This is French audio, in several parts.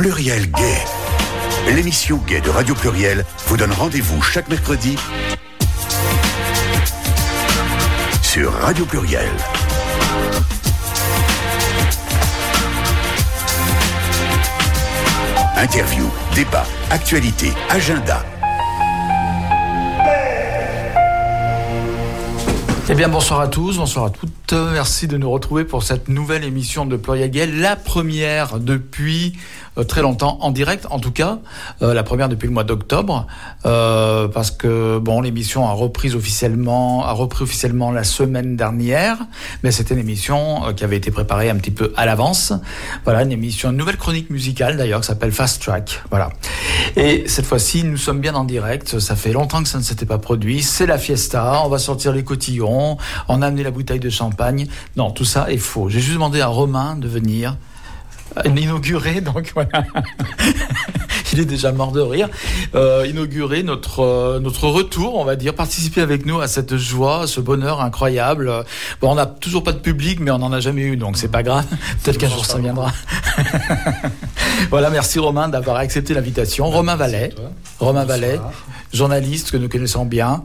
Pluriel Gay. L'émission Gay de Radio Pluriel vous donne rendez-vous chaque mercredi sur Radio Pluriel. Interview, débat, actualité, agenda. Eh bien, bonsoir à tous, bonsoir à toutes. Merci de nous retrouver pour cette nouvelle émission de Pluriel Gay, la première depuis très longtemps en direct, en tout cas, euh, la première depuis le mois d'octobre, euh, parce que bon, l'émission a repris officiellement, a repris officiellement la semaine dernière, mais c'était une émission qui avait été préparée un petit peu à l'avance. Voilà, une émission, une nouvelle chronique musicale d'ailleurs, qui s'appelle Fast Track. Voilà. Et cette fois-ci, nous sommes bien en direct. Ça fait longtemps que ça ne s'était pas produit. C'est la fiesta. On va sortir les cotillons. On a amené la bouteille de champagne. Non, tout ça est faux. J'ai juste demandé à Romain de venir inaugurer, donc voilà. Il est déjà mort de rire. Euh, inaugurer notre euh, notre retour, on va dire, participer avec nous à cette joie, ce bonheur incroyable. Bon, on n'a toujours pas de public, mais on n'en a jamais eu, donc c'est pas grave. Peut-être qu'un jour ça viendra. voilà, merci Romain d'avoir accepté l'invitation. Romain Vallet, Romain Vallet, journaliste que nous connaissons bien,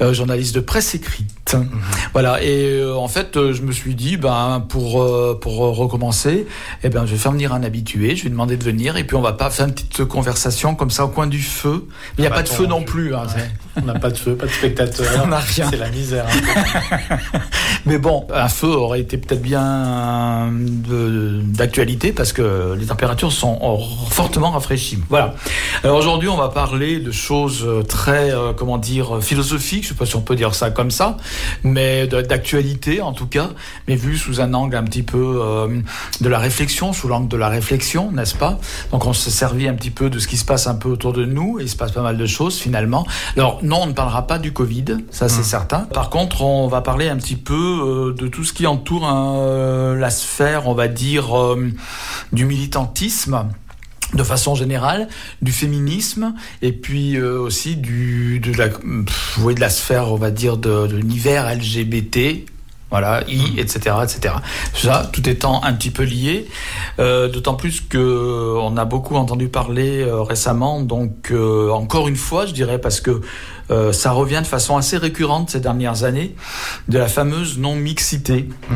euh, journaliste de presse écrite. Mhm. Voilà, et euh, en fait, euh, je me suis dit, ben pour euh, pour recommencer, eh ben je vais faire venir un habitué, je vais demander de venir, et puis on va pas faire une petite conversation comme ça au coin du feu. Il n'y a ah, pas de feu non plus. Hein, on n'a pas de feu, pas de spectateurs. on n'a rien. C'est la misère. Mais bon, un feu aurait été peut-être bien d'actualité parce que les températures sont fortement rafraîchies. Voilà. Alors aujourd'hui, on va parler de choses très, comment dire, philosophiques. Je sais pas si on peut dire ça comme ça, mais d'actualité en tout cas, mais vu sous un angle un petit peu euh, de la réflexion, sous l'angle de la réflexion, n'est-ce pas? Donc on s'est servi un petit peu de ce qui se passe un peu autour de nous, et il se passe pas mal de choses finalement. Alors non, on ne parlera pas du Covid, ça c'est mmh. certain. Par contre, on va parler un petit peu euh, de tout ce qui entoure euh, la sphère, on va dire, du militantisme de façon générale, du féminisme et puis aussi du de la de la sphère, on va dire, de, de l'univers LGBT voilà, I, etc., etc. Ça, tout étant un petit peu lié, euh, d'autant plus que on a beaucoup entendu parler euh, récemment, donc euh, encore une fois, je dirais, parce que ça revient de façon assez récurrente ces dernières années, de la fameuse non-mixité. Mmh.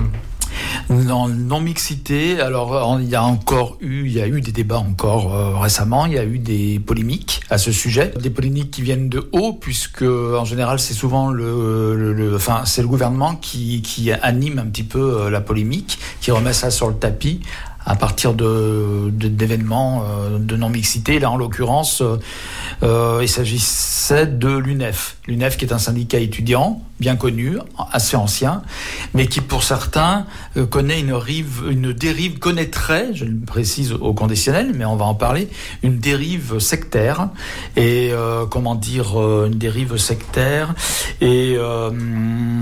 Non, non mixité. Alors, il y a encore eu, il y a eu des débats encore euh, récemment. Il y a eu des polémiques à ce sujet, des polémiques qui viennent de haut, puisque en général, c'est souvent le, enfin, c'est le gouvernement qui, anime un petit peu euh, la polémique, qui remet ça sur le tapis à partir de d'événements euh, de, non-mixité. Là, en l'occurrence, il s'agissait de l'UNEF. L'UNEF qui est un syndicat étudiant bien connu, assez ancien, mais qui pour certains euh, connaît une, rive, une dérive, connaîtrait, je le précise au conditionnel, mais on va en parler, une dérive sectaire, et euh, comment dire, euh, une dérive sectaire, et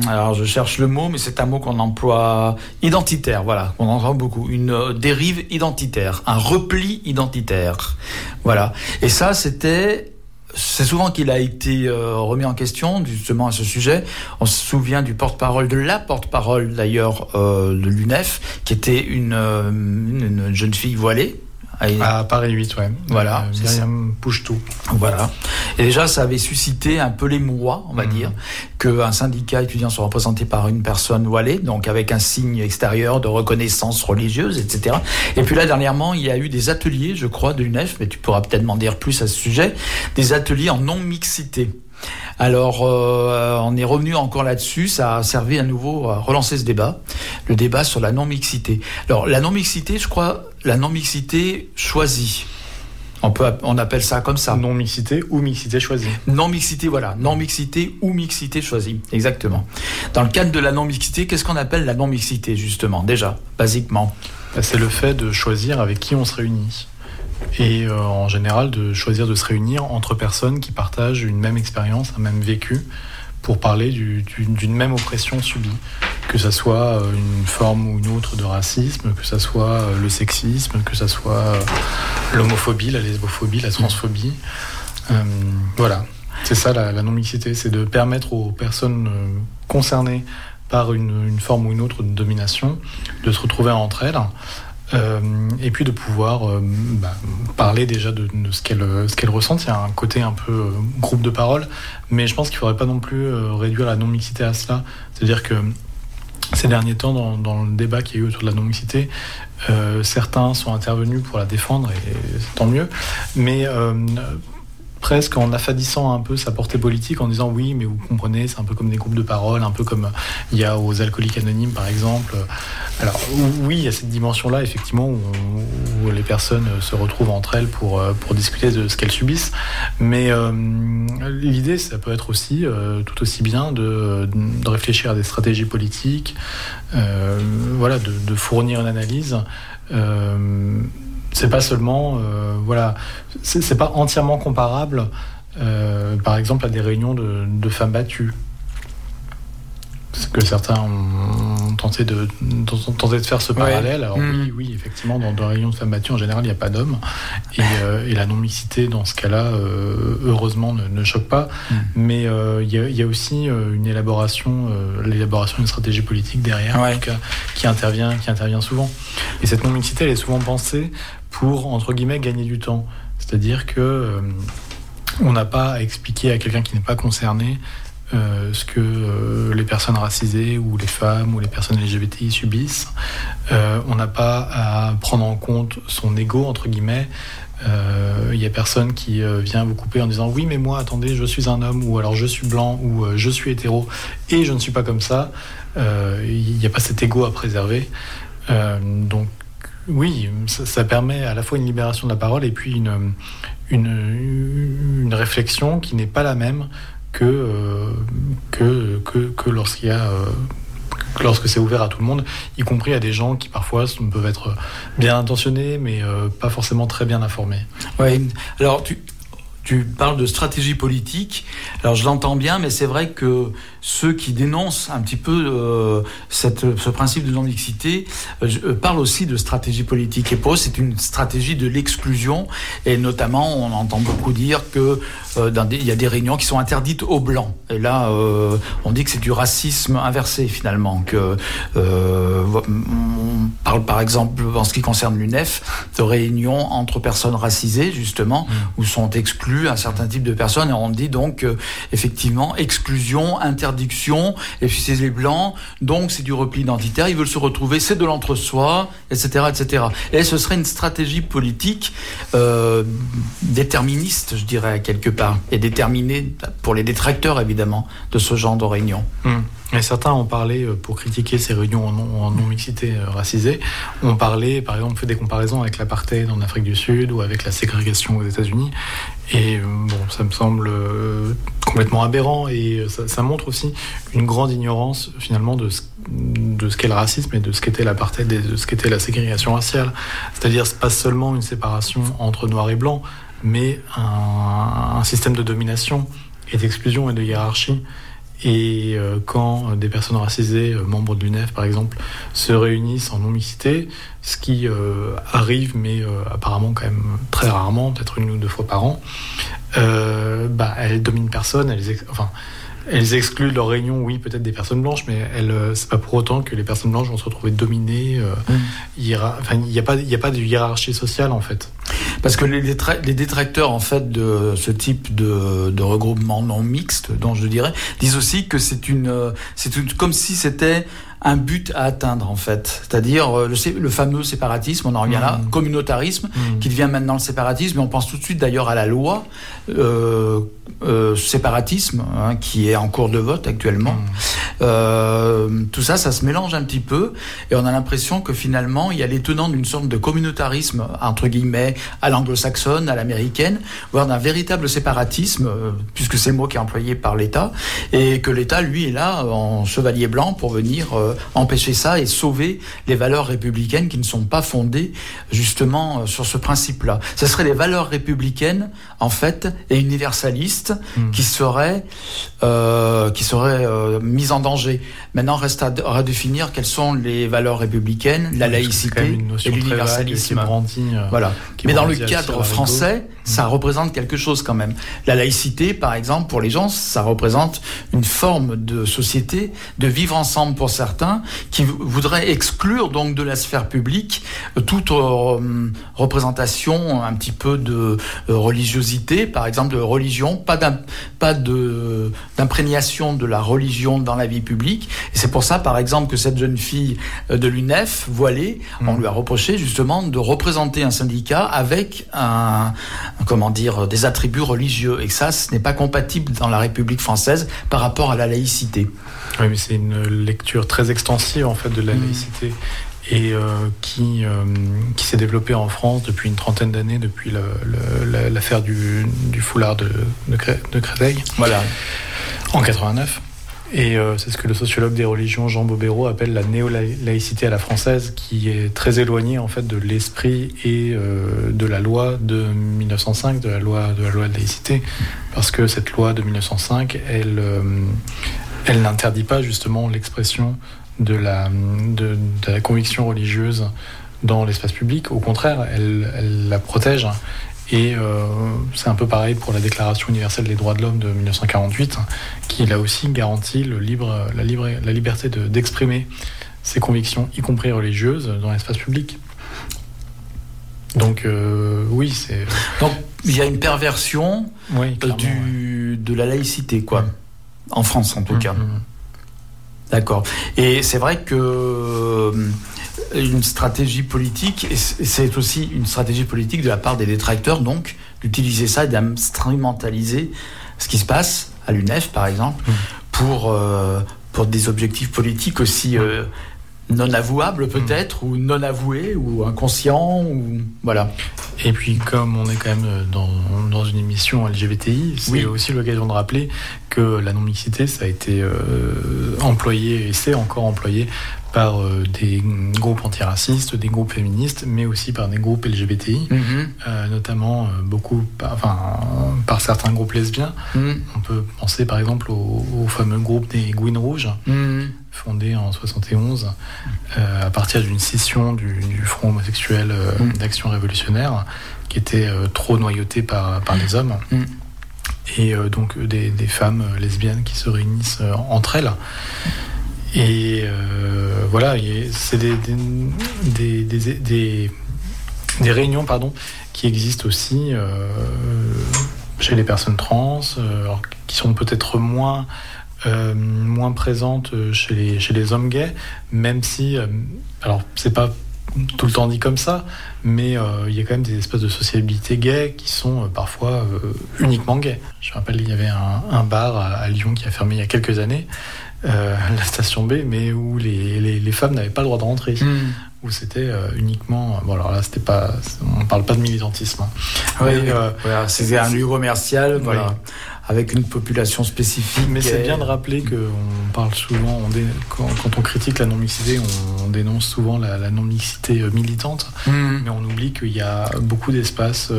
alors je cherche le mot, mais c'est un mot qu'on emploie, identitaire, voilà, on entend beaucoup, une dérive identitaire, un repli identitaire, voilà, et ça c'était c'est souvent qu'il a été euh, remis en question justement à ce sujet. On se souvient du porte-parole, de la porte-parole d'ailleurs euh, de l'UNEF, qui était une, euh, une, jeune fille voilée, à Paris 8, ouais. Voilà. Euh, Myriam pouche tout. Voilà. Et déjà, ça avait suscité un peu l'émoi, on va mmh. dire, qu'un syndicat étudiant soit représenté par une personne voilée, donc avec un signe extérieur de reconnaissance religieuse, etc. Et puis là, dernièrement, il y a eu des ateliers, je crois, de l'UNEF, mais tu pourras peut-être m'en dire plus à ce sujet, des ateliers en non-mixité. Alors, euh, on est revenu encore là-dessus. Ça a servi à nouveau à relancer ce débat, le débat sur la non-mixité. Alors, la non-mixité, je crois, la non-mixité choisie. On, peut, on appelle ça comme ça. Non-mixité ou mixité choisie. Non-mixité, voilà. Non-mixité ou mixité choisie. Exactement. Dans le cadre de la non-mixité, qu'est-ce qu'on appelle la non-mixité, justement, déjà, basiquement? C'est le fait de choisir avec qui on se réunit et euh, en général de choisir de se réunir entre personnes qui partagent une même expérience, un même vécu, pour parler d'une même oppression subie, que ce soit euh, une forme ou une autre de racisme, que ce soit euh, le sexisme, que ce soit l'homophobie, la lesbophobie, la transphobie. voilà, c'est ça la, non-mixité, c'est de permettre aux personnes concernées par une, forme ou une autre de domination de se retrouver entre elles et puis de pouvoir bah, parler déjà de, ce qu'elle qu'elle ressent. Il y a un côté un peu groupe de parole, mais je pense qu'il ne faudrait pas non plus réduire la non-mixité à cela. C'est-à-dire que ces derniers temps, dans, le débat qu'il y a eu autour de la non-mixité, euh, certains sont intervenus pour la défendre, et tant mieux. Mais euh, presque en affadissant un peu sa portée politique, en disant oui, mais vous comprenez, c'est un peu comme des groupes de parole, un peu comme il y a aux alcooliques anonymes, par exemple. Alors oui, il y a cette dimension-là, effectivement, où, les personnes se retrouvent entre elles pour, pour discuter de ce qu'elles subissent. Mais euh, l'idée, ça peut être aussi, tout aussi bien, de, réfléchir à des stratégies politiques, voilà, de, fournir une analyse. C'est pas seulement, euh, voilà, c'est pas entièrement comparable, euh, par exemple, à des réunions de femmes battues que certains ont tenté de, tenté de faire ce parallèle. Alors oui, mm. oui, effectivement, dans, dans réunions de femmes battues, en général, il n'y a pas d'hommes. Et, euh, la non-mixité, dans ce cas-là, euh, heureusement, ne, choque pas. Mm. Mais euh, il y, a aussi une élaboration, l'élaboration d'une stratégie politique derrière, qui intervient, qui intervient souvent. Et cette non-mixité, elle est souvent pensée pour, entre guillemets, gagner du temps. C'est-à-dire que on n'a pas à expliquer à quelqu'un qui n'est pas concerné euh, ce que euh, les personnes racisées ou les femmes ou les personnes LGBTI subissent. Euh, on n'a pas à prendre en compte son ego, entre guillemets. Il n'y a personne qui vient vous couper en disant oui mais moi attendez je suis un homme ou alors je suis blanc ou je suis hétéro et je ne suis pas comme ça. Il n'y a pas cet ego à préserver. donc oui, ça, permet à la fois une libération de la parole et puis une, une, réflexion qui n'est pas la même euh, que, que, que, y euh, lorsque c'est ouvert à tout le monde, y compris à des gens qui parfois peuvent être bien intentionnés, mais euh, pas forcément très bien informés. Oui, alors tu, tu parles de stratégie politique. Alors je l'entends bien, mais c'est vrai que ceux qui dénoncent un petit peu euh, cette, ce principe de non-mixité euh, euh, parlent aussi de stratégie politique. Et pour eux, c'est une stratégie de l'exclusion. Et notamment, on entend beaucoup dire que dans il y a des réunions qui sont interdites aux blancs. Et là, on dit que c'est du racisme inversé finalement. Que on parle par exemple, en ce qui concerne l'UNEF, de réunions entre personnes racisées justement, mmh. où sont exclus un certain type de personnes. Et on dit donc effectivement exclusion, et puis c'est les blancs, donc c'est du repli identitaire, ils veulent se retrouver, c'est de l'entre-soi, etc., etc. Et ce serait une stratégie politique euh, déterministe, je dirais, quelque part, et déterminée pour les détracteurs, évidemment, de ce genre de réunion. Hum. Et certains ont parlé, euh, pour critiquer ces réunions en non-mixité euh, racisée, ont parlé, par exemple, fait des comparaisons avec l'apartheid en Afrique du Sud ou avec la ségrégation aux États-Unis. Et euh, bon, ça me semble complètement aberrant et ça, montre aussi une grande ignorance finalement de ce, qu'est le racisme et de ce qu'était l'apartheid et de ce qu'était la ségrégation raciale. C'est-à-dire, pas seulement une séparation entre noir et blanc, mais un système de domination et d'exclusion et de hiérarchie et euh, quand des personnes racisées, euh, membres de l'UNEF par exemple, se réunissent en non-mixité, ce qui euh, arrive, mais apparemment quand même très rarement, peut-être une ou deux fois par an, bah, elles dominent personne, elles, enfin, elles excluent de leur réunion, oui, peut-être des personnes blanches, mais elles, c'est pas pour autant que les personnes blanches vont se retrouver dominées. Mm. Il n'y a, pas, a pas de hiérarchie sociale en fait. Parce que les, les, détracteurs en fait de ce type de, de, regroupement non mixte, dont je dirais, disent aussi que c'est une, c'est comme si c'était un but à atteindre en fait, c'est-à-dire euh, le, le, fameux séparatisme, on en revient là, mmh. communautarisme, mmh. qui devient maintenant le séparatisme, et on pense tout de suite d'ailleurs à la loi euh, euh, séparatisme, hein, qui est en cours de vote actuellement. Mmh. Euh, tout ça, ça se mélange un petit peu, et on a l'impression que finalement, il y a les tenants d'une sorte de communautarisme, entre guillemets, à l'anglo-saxonne, à l'américaine, voire d'un véritable séparatisme, puisque c'est le mot qui est employé par l'État, et que l'État, lui, est là en chevalier blanc pour venir empêcher ça et sauver les valeurs républicaines qui ne sont pas fondées justement euh, sur ce principe-là. Ce seraient les valeurs républicaines, en fait, et universalistes hmm. qui seraient, euh, qui seraient euh, mises en danger. Maintenant, reste à, redéfinir quelles sont les valeurs républicaines, la laïcité et l'universalisme. Voilà. Mais dans le cadre français, ça représente quelque chose quand même. La laïcité, par exemple, pour les gens, ça représente une forme de société, de vivre ensemble pour certains, qui voudraient exclure donc de la sphère publique euh, toute euh, représentation un petit peu de euh, religiosité, par exemple de religion, pas d'imprégnation de la religion dans la vie publique. Et c'est pour ça, par exemple, que cette jeune fille de l'UNEF, voilée, on mmh. lui a reproché justement de représenter un syndicat avec un, comment dire, des attributs religieux. Et ça, ce n'est pas compatible dans la République française par rapport à la laïcité. Oui, mais c'est une lecture très extensive en fait de la mmh. laïcité et euh, qui, euh, qui s'est développée en France depuis une trentaine d'années, depuis l'affaire du, du, foulard de, de, Créteil. Voilà. En 89. Et euh, c'est ce que le sociologue des religions Jean Bobéro appelle la néo-laïcité à la française, qui est très éloignée en fait de l'esprit et euh, de la loi de 1905, de la loi de la loi de laïcité, parce que cette loi de 1905, elle, euh, elle n'interdit pas justement l'expression de la, de, de, la conviction religieuse dans l'espace public. Au contraire, elle, elle la protège et euh, c'est un peu pareil pour la Déclaration universelle des droits de l'homme de 1948, qui là aussi garantit le libre, la, libre, la liberté d'exprimer ses convictions, y compris religieuses, dans l'espace public. Donc euh, oui, c'est... Donc il y a une perversion du, de la laïcité, quoi. En France, en tout mmh, cas. Mmh. D'accord. Et c'est vrai que une stratégie politique, et c'est aussi une stratégie politique de la part des détracteurs, donc, d'utiliser ça et d'instrumentaliser ce qui se passe à l'UNEF, par exemple, mmh. pour, euh, pour des objectifs politiques aussi euh, non avouables, peut-être, ou non avoués, ou inconscients, ou voilà. Et puis, comme on est quand même dans, dans une émission LGBTI, c'est aussi l'occasion de rappeler que la non-mixité, ça a été euh, employé, et c'est encore employé par euh, des groupes antiracistes, des groupes féministes, mais aussi par des groupes LGBTI, mhm. euh, notamment euh, beaucoup, par, enfin, par certains groupes lesbiens. Mhm. On peut penser par exemple au, fameux groupe des Gouines Rouges, mhm. fondé en 71 à partir d'une scission du, Front homosexuel d'action révolutionnaire, qui était trop noyauté par, par les hommes. Et donc des, des, femmes lesbiennes qui se réunissent entre elles. Et euh, voilà, c'est des réunions pardon, qui existent aussi euh, chez les personnes trans, euh, qui sont peut-être moins, moins présentes chez les, hommes gays, même si, alors c'est pas tout le temps dit comme ça, mais il y a quand même des espèces de sociabilité gays qui sont parfois uniquement gays. Je me rappelle, il y avait un bar à, Lyon qui a fermé il y a quelques années, euh, la station B, mais où les, les, femmes n'avaient pas le droit de rentrer. Hmm. Où c'était euh, uniquement. Bon, alors là, c'était pas. On parle pas de militantisme. Hein. Oui, euh, c'était un lieu commercial, voilà. Avec une population spécifique. Mais c'est bien de rappeler qu'on parle souvent, quand, on critique la non-mixité, on, dénonce souvent la, non-mixité militante, hmm. mais on oublie qu'il y a beaucoup d'espaces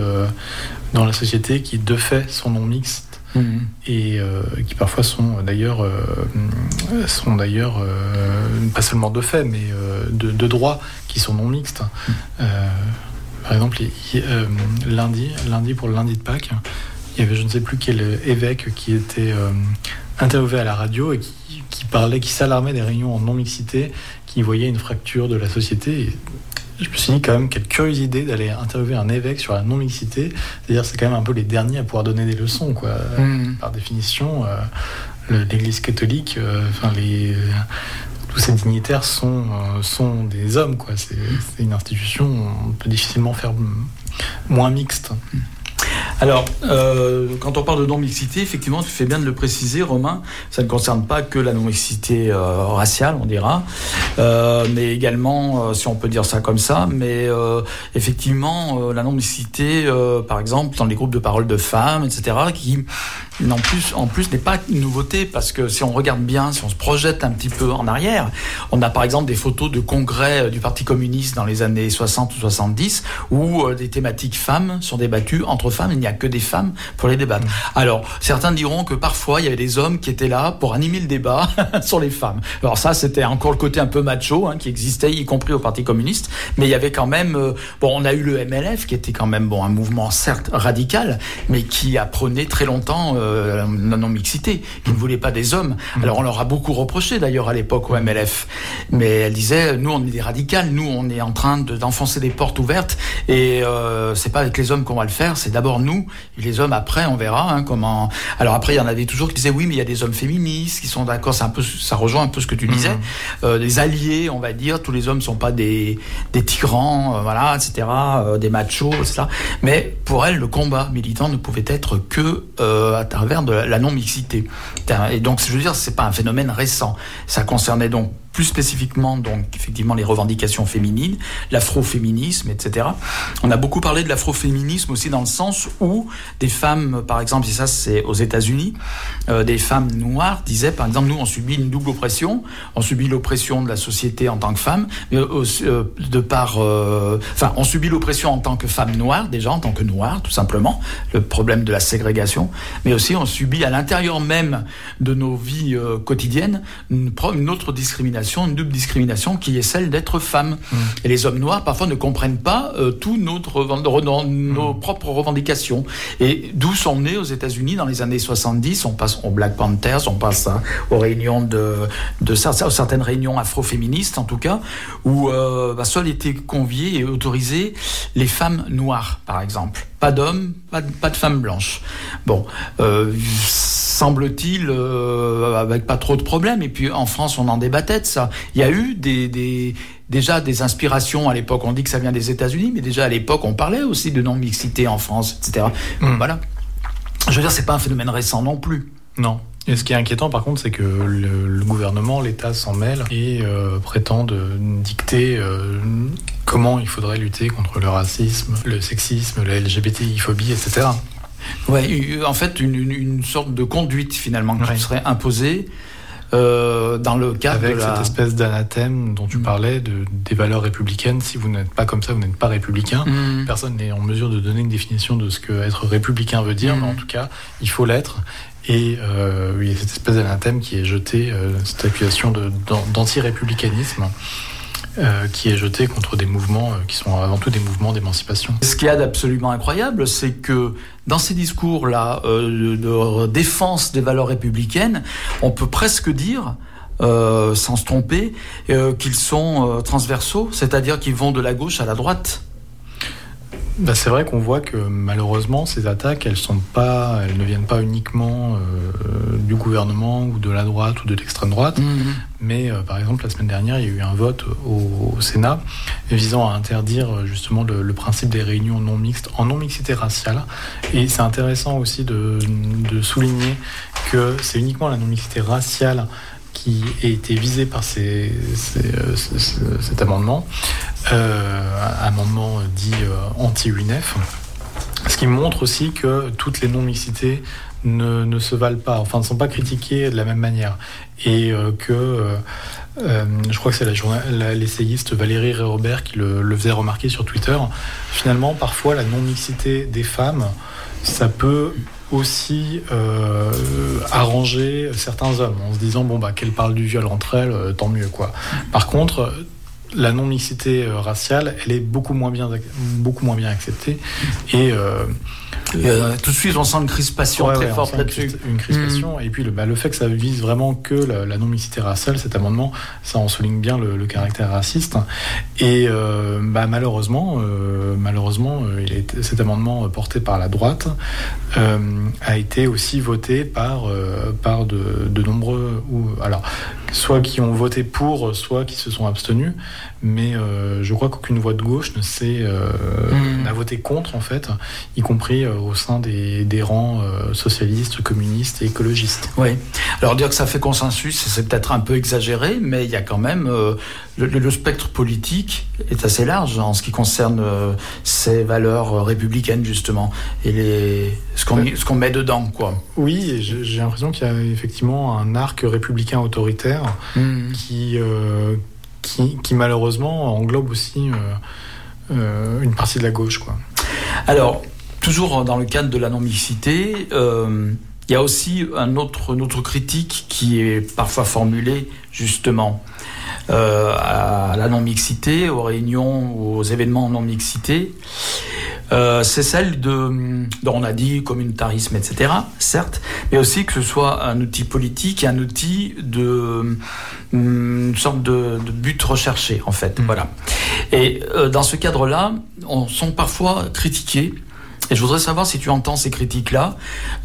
dans la société qui, de fait, sont non-mixtes Mhm. et euh, qui parfois sont d'ailleurs euh, sont d'ailleurs euh, pas seulement de fait mais de, de droit qui sont non mixtes. Mhm. par exemple, lundi, lundi pour le lundi de Pâques, il y avait je ne sais plus quel évêque qui était interviewé à la radio et qui, qui parlait, qui s'alarmait des réunions en non-mixité, qui voyait une fracture de la société. Et je me suis dit quand même quelle curieuse idée d'aller interviewer un évêque sur la non-mixité. C'est-à-dire c'est quand même un peu les derniers à pouvoir donner des leçons, quoi. Hmm. Par définition, euh, l'Église catholique, euh, enfin les tous ces dignitaires sont, euh, sont des hommes, quoi. C'est une institution, on peut difficilement faire moins mixte. Alors, euh, quand on parle de non-mixité, effectivement, tu fais bien de le préciser, Romain, ça ne concerne pas que la non-mixité euh, raciale, on dira, euh, mais également, si on peut dire ça comme ça, mais effectivement, la non-mixité, par exemple, dans les groupes de parole de femmes, etc., qui en plus, en plus n'est pas une nouveauté parce que si on regarde bien, si on se projette un petit peu en arrière, on a par exemple des photos de congrès euh, du Parti communiste dans les années 60 ou 70 où euh, des thématiques femmes sont débattues entre femmes. A que des femmes pour les débattre. Mmh. Alors, certains diront que parfois il y avait des hommes qui étaient là pour animer le débat sur les femmes. Alors ça, c'était encore le côté un peu macho hein, qui existait, y compris au Parti communiste. Mais il y avait quand même, euh, bon, on a eu le MLF qui était quand même bon un mouvement certes radical, mais qui apprenait très longtemps euh, la non-mixité, qui ne voulait pas des hommes. Mm. Alors on leur a beaucoup reproché d'ailleurs à l'époque au MLF, mais elle disait nous on est des radicales, nous on est en train d'enfoncer des portes ouvertes et euh, c'est pas avec les hommes qu'on va le faire, c'est d'abord nous et les hommes après on verra hein, comment. Alors après il y en avait toujours qui disaient oui mais il y a des hommes féministes qui sont d'accord, c'est un peu ça rejoint un peu ce que tu disais, mm. euh, des alliés on va dire, tous les hommes sont pas des des tyrans, euh, voilà etc, euh, des machos etc. Mais pour elle le combat militant ne pouvait être que à travers de la non-mixité. Et donc, je veux dire, c'est pas un phénomène récent. Ça concernait donc plus spécifiquement donc effectivement les revendications féminines, l'afroféminisme, etc. On a beaucoup parlé de l'afroféminisme aussi dans le sens où des femmes, par exemple, et ça c'est aux États-Unis, euh, des femmes noires disaient par exemple nous on subit une double oppression, on subit l'oppression de la société en tant que femme, mais aussi, euh, de par, euh, enfin on subit l'oppression en tant que femme noire déjà en tant que noire tout simplement, le problème de la ségrégation, mais aussi on subit à l'intérieur même de nos vies quotidiennes une autre discrimination une double discrimination qui est celle d'être femme. Mmh. Et les hommes noirs parfois ne comprennent pas euh, tout notre, nos mmh. propres revendications. Et d'où sont nés aux États-Unis dans les années 70, on passe aux Black Panthers, on passe aux réunions de, de, certaines réunions afroféministes en tout cas, où euh, bah, seuls étaient conviés et autorisés les femmes noires, par exemple. Pas d'hommes, pas, pas, de femmes blanches. Bon, euh, semble-t-il, euh, avec pas trop de problèmes. Et puis en France, on en débattait de ça. Il y a eu des, déjà des inspirations à l'époque. On dit que ça vient des États-Unis, mais déjà à l'époque, on parlait aussi de non-mixité en France, etc. Hmm. Voilà. Je veux dire, c'est pas un phénomène récent non plus. Non. Et ce qui est inquiétant, par contre, c'est que le, gouvernement, l'État s'en mêle et euh, prétend dicter euh, comment il faudrait lutter contre le racisme, le sexisme, la LGBTI-phobie, etc. Ouais, en fait, une, sorte de conduite finalement qui serait imposée. Euh, dans le cadre Avec cette espèce d'anathème dont tu mm. parlais, de, des valeurs républicaines. Si vous n'êtes pas comme ça, vous n'êtes pas républicain. Mm. Personne n'est en mesure de donner une définition de ce que être républicain veut dire, mm. mais en tout cas, il faut l'être. Et euh, il y a cette espèce d'anathème qui est jeté, euh, cette accusation d'anti-républicanisme. Euh, qui est jeté contre des mouvements euh, qui sont avant tout des mouvements d'émancipation. Ce qui est d'absolument incroyable, c'est que dans ces discours-là de défense des valeurs républicaines, on peut presque dire sans se tromper, qu'ils sont transversaux, c'est-à-dire qu'ils vont de la gauche à la droite. Bah, c'est vrai qu'on voit que malheureusement ces attaques, elles sont pas, elles ne viennent pas uniquement euh, du gouvernement ou de la droite ou de l'extrême droite, mhm. mais euh, par exemple la semaine dernière, il y a eu un vote au, Sénat visant à interdire euh, justement le, principe des réunions non mixtes en non mixité raciale. Et c'est intéressant aussi de, de souligner que c'est uniquement la non mixité raciale a été visé par ces, euh, cet amendement, euh, amendement dit euh, anti-UNEF, ce qui montre aussi que toutes les non-mixités ne, se valent pas, enfin ne sont pas critiquées de la même manière. Et que je crois que c'est l'essayiste Valérie Robert qui le, faisait remarquer sur Twitter. Finalement, parfois, la non-mixité des femmes, ça peut aussi euh, arranger certains hommes en se disant bon bah qu'elles parlent du viol entre elles, euh, tant mieux quoi. Par contre, la non-mixité euh, raciale, elle est beaucoup moins bien, beaucoup moins bien acceptée et euh, tout de suite, on sent une crispation très forte là-dessus. Une crispation. Mm. Et puis le, bah, le, fait que ça vise vraiment que la, non-mixité raciale, cet amendement, ça en souligne bien le, caractère raciste. Et euh, bah, malheureusement, euh, malheureusement il cet amendement porté par la droite a été aussi voté par, par de, de nombreux. Ou, alors, soit qui ont voté pour, soit qui se sont abstenus. Mais je crois qu'aucune voix de gauche ne s'est Hmm. n'a voté contre en fait, y compris au sein des, des rangs euh, socialistes, communistes et écologistes. Oui. Alors dire que ça fait consensus, c'est peut-être un peu exagéré, mais il y a quand même euh, le, le spectre politique est assez large en ce qui concerne euh, ces valeurs républicaines justement et les ce qu'on ce qu'on met dedans quoi. Oui, j'ai l'impression qu'il y a effectivement un arc républicain autoritaire qui, euh, qui, qui malheureusement englobe aussi euh, euh, une partie de la gauche. Quoi. Alors, toujours dans le cadre de la non-mixité, euh, il y a aussi un autre, une autre critique qui est parfois formulée justement euh, à la non-mixité, aux réunions, aux événements non-mixité. Euh, c'est celle de, dont on a dit communautarisme, etc., certes, mais aussi que ce soit un outil politique et un outil de hum, une sorte de, de but recherché, en fait. Mm. Voilà. Et euh, dans ce cadre-là, on sont parfois critiqués. Et je voudrais savoir si tu entends ces critiques-là,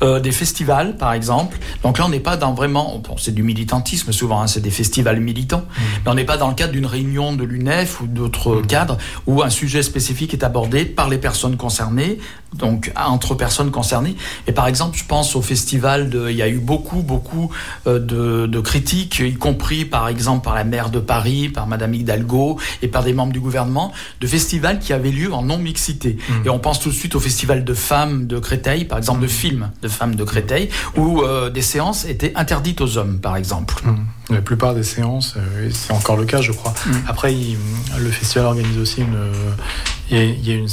euh, des festivals par exemple. Donc là, on n'est pas dans vraiment, bon, c'est du militantisme souvent, hein, c'est des festivals militants, mais on n'est pas dans le cadre d'une réunion de l'UNEF ou d'autres Mm. cadres où un sujet spécifique est abordé par les personnes concernées, donc entre personnes concernées. Et par exemple, je pense au festival de, il y a eu beaucoup, beaucoup euh, de, de critiques, y compris par exemple par la maire de Paris, par Madame Hidalgo et par des membres du gouvernement, de festivals qui avaient lieu en non-mixité. Mm. Et on pense tout de suite au festival de femmes de Créteil, par exemple de films de femmes de Créteil, où euh, des séances étaient interdites aux hommes, par exemple. Mm. La plupart des séances, euh, et c'est encore le cas, je crois. Mm. Après, il- le festival organise aussi une. Il y, a, il y a une-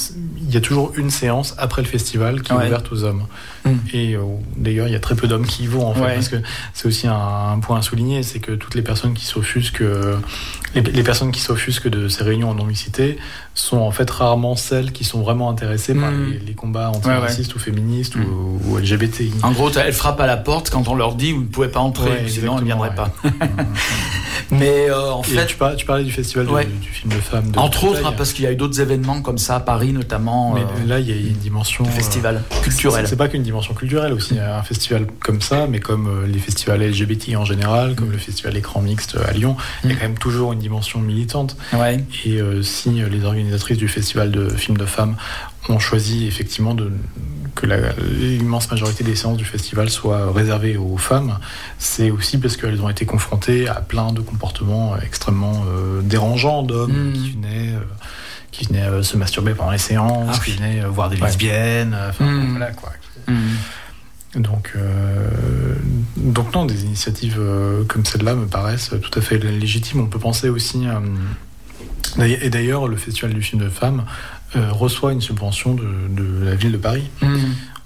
il y a toujours une séance après le festival qui Ouais. est ouverte aux hommes. Mm. Et euh, d'ailleurs, il y a très peu d'hommes qui y vont, en fait, Ouais. parce que c'est aussi un, un point à souligner c'est que toutes les personnes qui s'offusquent. Les, les personnes qui s'offusquent de ces réunions en non-mixité sont en fait rarement celles qui sont vraiment intéressées par Mm. les, les combats antiracistes ou féministes ou, ou LGBTI. En gros, elles frappent à la porte quand on leur dit vous ne pouvez pas entrer, Ouais, sinon elles ne viendraient pas. Mais euh, en fait, tu, parlais, tu parlais du festival du- Ouais. du, film de femmes. De entre autres, hein, parce qu'il y a eu d'autres événements comme ça à Paris notamment, Mais euh, là, il y a une dimension. euh, c'est- culturels. C'est pas qu'une dimension culturelle aussi. A un festival comme ça, mais comme euh, les festivals LGBT en général, comme le festival Écran Mixte à Lyon, il y a Mm. quand même toujours une dimension militante. Ouais. Et euh, si euh, les organisatrices du festival de films de femmes ont choisi effectivement de, que l'immense majorité des séances du festival soient réservées aux femmes, c'est aussi parce qu'elles ont été confrontées à plein de comportements extrêmement euh, dérangeants d'hommes Mm. qui venaient. euh, qui venaient euh, se masturber pendant les séances, Ah qui venaient voir des Ouais. lesbiennes, euh, enfin Mm. voilà quoi. Mm. Donc, donc non, des initiatives comme celle-là me paraissent tout à fait légitimes. On peut penser aussi, et d'ailleurs, le Festival du film de femmes euh, reçoit une subvention de, de la ville de Paris. Mm.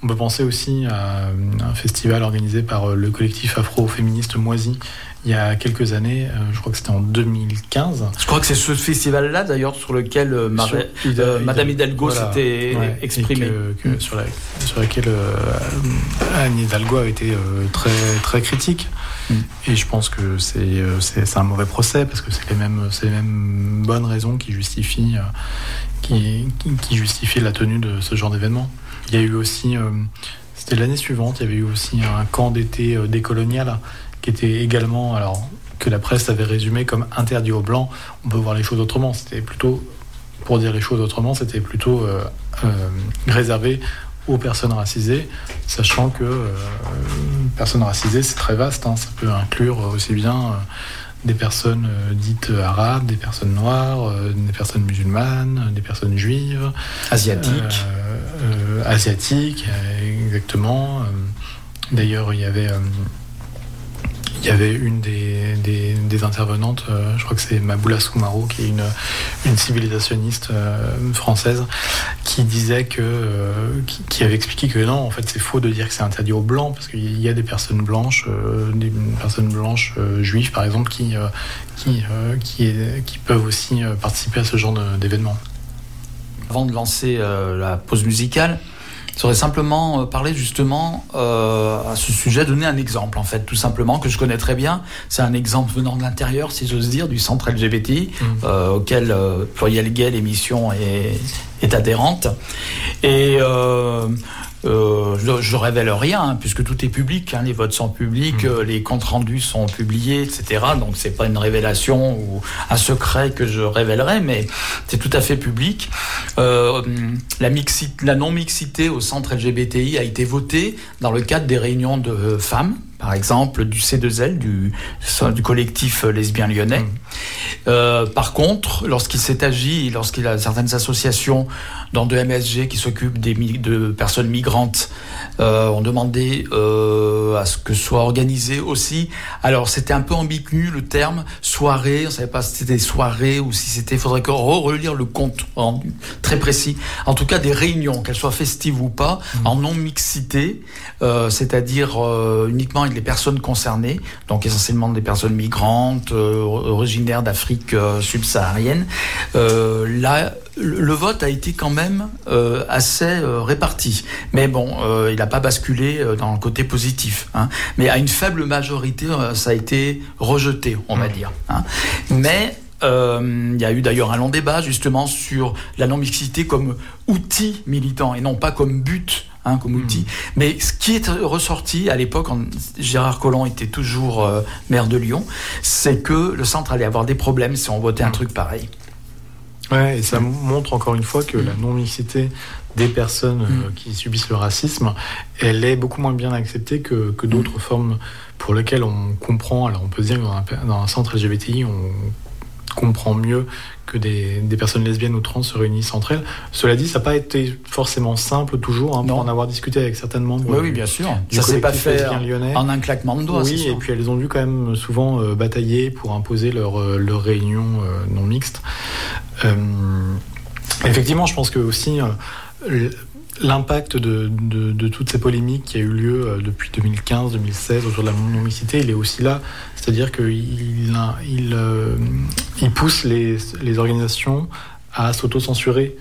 On peut penser aussi à un festival organisé par euh, le collectif afro-féministe Moisy il y a quelques années, euh, je crois que c'était en 2015. Je crois que c'est ce festival-là d'ailleurs sur lequel euh, Mar- Sur- euh, Madame Hidalgo Voilà. s'était Ouais, exprimée. que- que sur, la, sur laquelle Anne Hidalgo a été très, très critique. Mm. Et je pense que c'est un mauvais procès parce que c'est les mêmes, c'est les mêmes bonnes raisons qui justifient, qui, qui, justifient la tenue de ce genre d'événement. Il y a eu aussi, c'était l'année suivante, il y avait eu aussi un camp d'été décolonial qui était également, alors que la presse avait résumé comme interdit aux blancs. On peut voir les choses autrement. C'était plutôt pour dire les choses autrement, c'était plutôt euh, euh, réservé aux personnes racisées, sachant que euh, personnes racisées, c'est très vaste, hein, ça peut inclure aussi bien euh, des personnes dites arabes, des personnes noires, des personnes musulmanes, des personnes juives, Asiatique. asiatiques, euh, exactement. D'ailleurs, il y avait... il y avait une des, intervenantes, euh, je crois que c'est Maboula Soumaro, qui est une, civilisationniste euh, française, qui disait que, euh, qui, avait expliqué que non, en fait, c'est faux de dire que c'est interdit aux blancs, parce qu'il y a des personnes blanches, des personnes blanches juives, par exemple, qui, qui, peuvent aussi participer à ce genre d'événements. Avant de lancer la pause musicale, j'aurais simplement euh, parlé justement euh, à ce sujet, donner un exemple en fait, tout simplement, que je connais très bien. C'est un exemple venant de l'intérieur, si j'ose dire, du centre LGBT, euh, auquel euh, Pluriel Gay, l'émission, est, est adhérente. Et euh, euh, je, ne révèle rien, hein, puisque tout est public, hein, les votes sont publics, mmh. les comptes rendus sont publiés, etc. Donc c'est pas une révélation ou un secret que je révélerai, mais c'est tout à fait public. la, la non-mixité au centre LGBTI a été votée dans le cadre des réunions de femmes par exemple, du C2L, du, du collectif lesbien lyonnais. Mmh. Euh, par contre, lorsqu'il s'est agi, lorsqu'il a certaines associations, dans de MSG qui s'occupent des de personnes migrantes, euh, ont demandé euh, à ce que soit organisé aussi. Alors, c'était un peu ambigu le terme soirée. On ne savait pas si c'était soirée ou si c'était. Il faudrait relire le compte rendu très précis. En tout cas, des réunions, qu'elles soient festives ou pas, mmh. en non mixité, c'est-à-dire uniquement les personnes concernées, donc essentiellement des personnes migrantes, euh, originaires d'Afrique euh, subsaharienne. Euh, là, le vote a été quand même assez réparti. Mais bon, il n'a pas basculé dans le côté positif. Hein. Mais à une faible majorité, ça a été rejeté, on va mmh. dire. Hein. Mais il y a eu d'ailleurs un long débat justement sur la non-mixité comme outil militant et non pas comme but Hein, comme outil. Hmm. Mais ce qui est ressorti à l'époque, Gérard Collomb était toujours euh, maire de Lyon, c'est que le centre allait avoir des problèmes si on votait un hmm. truc pareil. Ouais, et ça montre encore une fois que la non-mixité des personnes euh, hmm. qui subissent le racisme, elle est beaucoup moins bien acceptée que, que d'autres formes pour lesquelles on comprend. Alors on peut dire que dans un, dans un centre LGBTI, on comprend mieux que des, personnes lesbiennes ou trans se réunissent entre elles. Cela dit, ça n'a pas été forcément simple toujours, hein, pour en avoir discuté avec certaines membres. Oui, oui bien sûr. ça s'est pas fait en un claquement de doigts. Oui, et puis elles ont dû quand même souvent euh, batailler pour imposer leur, euh, leur réunion euh, non mixte. effectivement, je pense que aussi l'impact de, de, toutes ces polémiques qui a eu lieu depuis 2015-2016 autour de la non-mixité, il est aussi là. C'est-à-dire qu'il il, euh, il pousse les, les organisations à s'auto-censurer.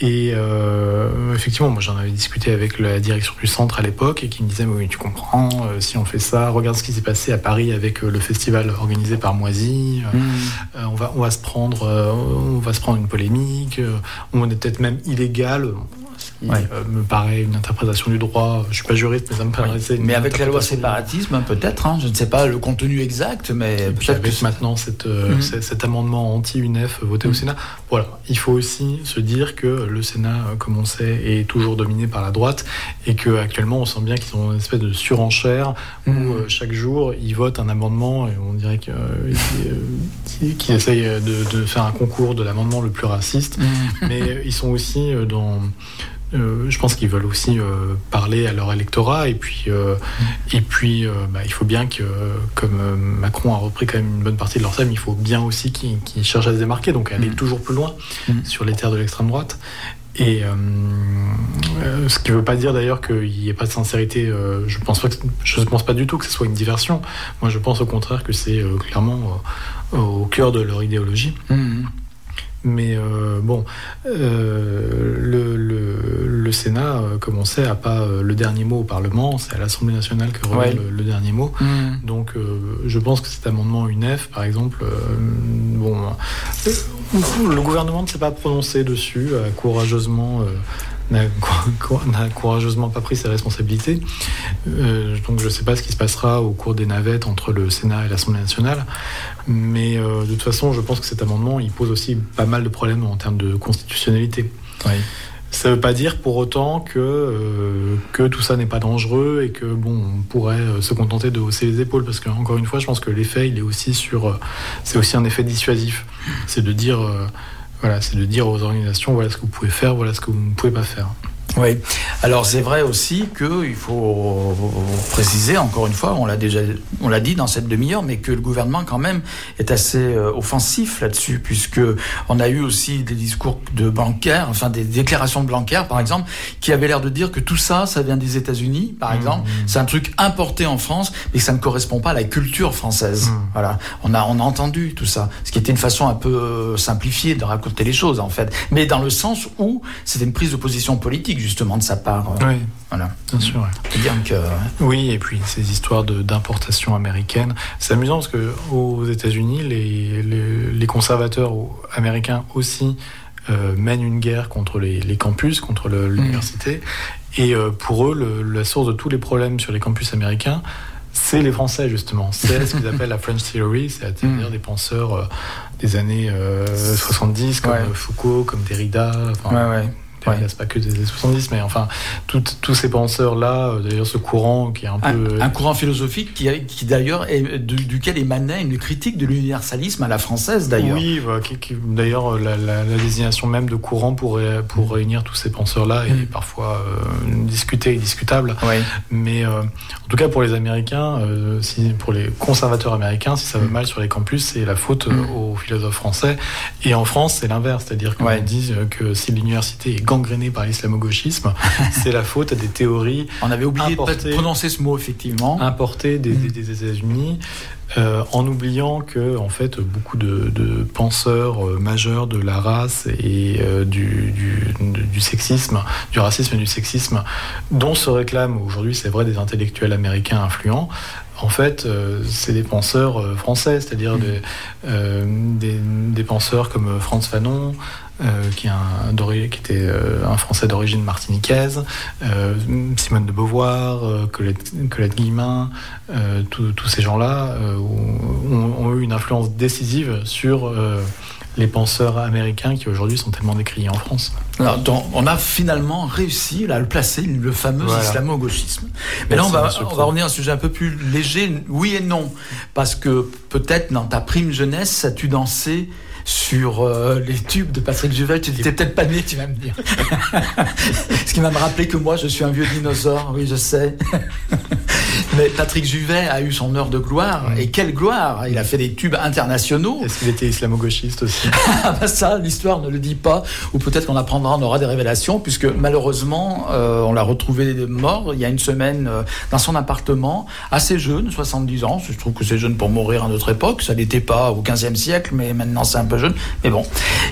Et euh, effectivement, moi j'en avais discuté avec la direction du centre à l'époque et qui me disait oui tu comprends euh, si on fait ça, regarde ce qui s'est passé à Paris avec le festival organisé par Moisy, mmh. on va on va se prendre on va se prendre une polémique, on est peut-être même illégal. Euh, me paraît une interprétation du droit. Je suis pas juriste, mais ça me paraissait. Mais avec la loi séparatisme, peut-être. Hein, je ne sais pas le contenu exact, mais peut-être avec maintenant cette, euh, mhm. cet amendement anti-UNEF voté au mhm. Sénat. Voilà, il faut aussi se dire que le Sénat, euh, comme on sait, est toujours dominé par la droite et que actuellement on sent bien qu'ils ont une espèce de surenchère où mhm. chaque jour ils votent un amendement et on dirait qu'ils essayent de, de, faire un concours de l'amendement le plus raciste, mais ils sont aussi dans euh, je pense qu'ils veulent aussi euh, parler à leur électorat et puis, euh, et puis bah, il faut bien que, comme Macron a repris quand même une bonne partie de leur thème, il faut bien aussi qu'ils cherchent à se démarquer, donc aller mm. toujours plus loin mm. sur les terres de l'extrême droite. Et ce qui ne veut pas dire d'ailleurs qu'il n'y ait pas de sincérité. je pense pas je ne pense pas du tout que ce soit une diversion. Moi, je pense au contraire que c'est clairement au cœur de leur idéologie. Mm. Mais euh, bon, euh, le, le, Sénat, euh, comme on sait, n'a pas le dernier mot au Parlement. C'est à l'Assemblée nationale que revient le, dernier mot. Mm. Donc, je pense que cet amendement UNEF, par exemple, bon, le gouvernement ne s'est pas prononcé dessus, courageusement n'a courageusement pas pris ses responsabilités. Euh, donc je ne sais pas ce qui se passera au cours des navettes entre le Sénat et l'Assemblée nationale. Mais euh, de toute façon, je pense que cet amendement, il pose aussi pas mal de problèmes en termes de constitutionnalité. Ça ne veut pas dire pour autant que, euh, que tout ça n'est pas dangereux et que bon, on pourrait se contenter de hausser les épaules parce que encore une fois, je pense que l'effet, il est aussi sur, c'est aussi un effet dissuasif. C'est de dire voilà, c'est de dire aux organisations voilà ce que vous pouvez faire, voilà ce que vous ne pouvez pas faire. Oui. Alors c'est vrai aussi qu'il faut préciser encore une fois, on l'a déjà, on l'a dit dans cette demi-heure, mais que le gouvernement quand même est assez euh, offensif là-dessus, puisque on a eu aussi des discours de bancaires, enfin des déclarations de bancaires par exemple, qui avaient l'air de dire que tout ça, ça vient des États-Unis, par mmh. exemple, c'est un truc importé en France, mais que ça ne correspond pas à la culture française. Mmh. Voilà, on a on a entendu tout ça, ce qui était une façon un peu euh, simplifiée de raconter les choses en fait, mais dans le sens où c'était une prise de position politique justement de sa part. Euh, oui, voilà. bien sûr. Bien que, oui, et puis ces histoires d'importation américaine. C'est amusant parce que aux États-Unis, les, les, conservateurs américains aussi euh, mènent une guerre contre les, campus, contre l'université. Et pour eux, la source de tous les problèmes sur les campus américains, c'est les Français justement. C'est ce qu'ils appellent la French Theory, c'est-à-dire mm. des penseurs des années 70 comme Foucault, comme Derrida. Enfin, ouais, ouais. Ouais. C'est pas que des années 70, mais enfin, tous ces penseurs-là, euh, d'ailleurs, ce courant qui est un, peu. Un courant philosophique qui, qui d'ailleurs, duquel émanait une critique de l'universalisme à la française, d'ailleurs. Oui, d'ailleurs, la, la, désignation même de courant pour, pour réunir tous ces penseurs-là est mm. parfois euh, discutée et discutable. Mais euh, en tout cas, pour les Américains, si, pour les conservateurs américains, si ça va mm. mal sur les campus, c'est la faute mm. aux philosophes français. Et en France, c'est l'inverse, c'est-à-dire qu'on dit que si l'université est gangréné par l'islamo-gauchisme, c'est la faute à des théories. On avait oublié de prononcer ce mot, effectivement. Importées des, mm. États-Unis. Euh, en oubliant que en fait beaucoup de, penseurs euh, majeurs de la race et euh, du, du, sexisme, du racisme et du sexisme, dont se réclament aujourd'hui, c'est vrai, des intellectuels américains influents, en fait, c'est des penseurs français, c'est-à-dire mm. des, des, penseurs comme Franz Fanon, euh, qui, qui, était euh, un Français d'origine martiniquaise, euh, Simone de Beauvoir, Colette, Colette Guillemin, tous ces gens-là ont, eu une influence décisive sur les penseurs américains qui aujourd'hui sont tellement décriés en France. Alors, on a finalement réussi à le placer, le fameux islamo-gauchisme. Mais là, on va, on va revenir à un sujet un peu plus léger, oui et non, parce que peut-être dans ta prime jeunesse, as-tu dansé sur euh, les tubes de Patrick Juvet. Tu n'étais peut-être pas né, tu vas me dire. Ce qui va me rappeler que moi, je suis un vieux dinosaure, oui, je sais. Mais Patrick Juvet a eu son heure de gloire. Et quelle gloire Il a fait des tubes internationaux. Est-ce qu'il était islamo-gauchiste aussi ah bah Ça, l'histoire ne le dit pas. Ou peut-être qu'on apprendra, on aura des révélations, puisque malheureusement, euh, on l'a retrouvé mort il y a une semaine euh, dans son appartement, assez jeune, 70 ans. Je trouve que c'est jeune pour mourir à notre époque. Ça n'était pas au 15e siècle, mais maintenant c'est un peu jeune. Mais bon.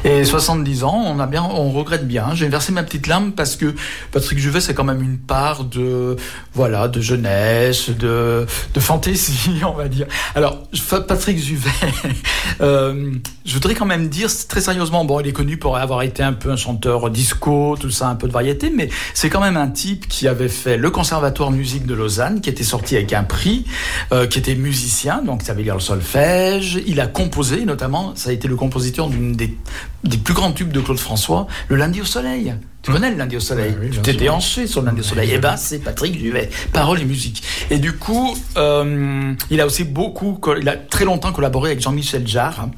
Et 70 ans, on a bien, on regrette bien. J'ai versé ma petite larme parce que Patrick Juvet, c'est quand même une part de, voilà, de jeunesse, de, de fantaisie, on va dire. Alors, Patrick Juvet, euh, je voudrais quand même dire très sérieusement, bon, il est connu pour avoir été un peu un chanteur disco, tout ça, un peu de variété, mais c'est quand même un type qui avait fait le Conservatoire musique de Lausanne, qui était sorti avec un prix, euh, qui était musicien, donc il savait lire le solfège. Il a composé, notamment, ça a été le compositeur d'une des, des plus grands tubes de Claude François, Le lundi au soleil. Tu connais le lundi au soleil Tu t'es déhanché sur le lundi au soleil. Eh ben, c'est Patrick Duvet. Paroles et musique. Et du coup, euh, il a aussi beaucoup, il a très longtemps collaboré avec Jean-Michel Jarre.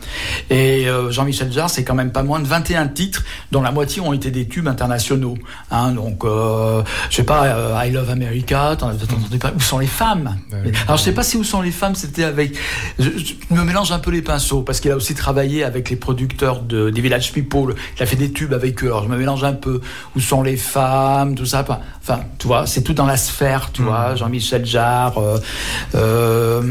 Et euh, Jean-Michel Jarre, c'est quand même pas moins de 21 titres, dont la moitié ont été des tubes internationaux. Hein, donc, euh, je sais pas, euh, I Love America, t'en as entendu parler. Où sont les femmes Alors, je sais pas si Où sont les femmes, c'était avec. Je, me mélange un peu les pinceaux, parce qu'il a aussi travaillé avec les producteurs de, des Village People. Il a fait des tubes avec eux. Alors, je me mélange un peu où sont les femmes, tout ça. Enfin, tu vois, c'est tout dans la sphère, tu vois. Mm. Jean-Michel Jarre, euh, euh,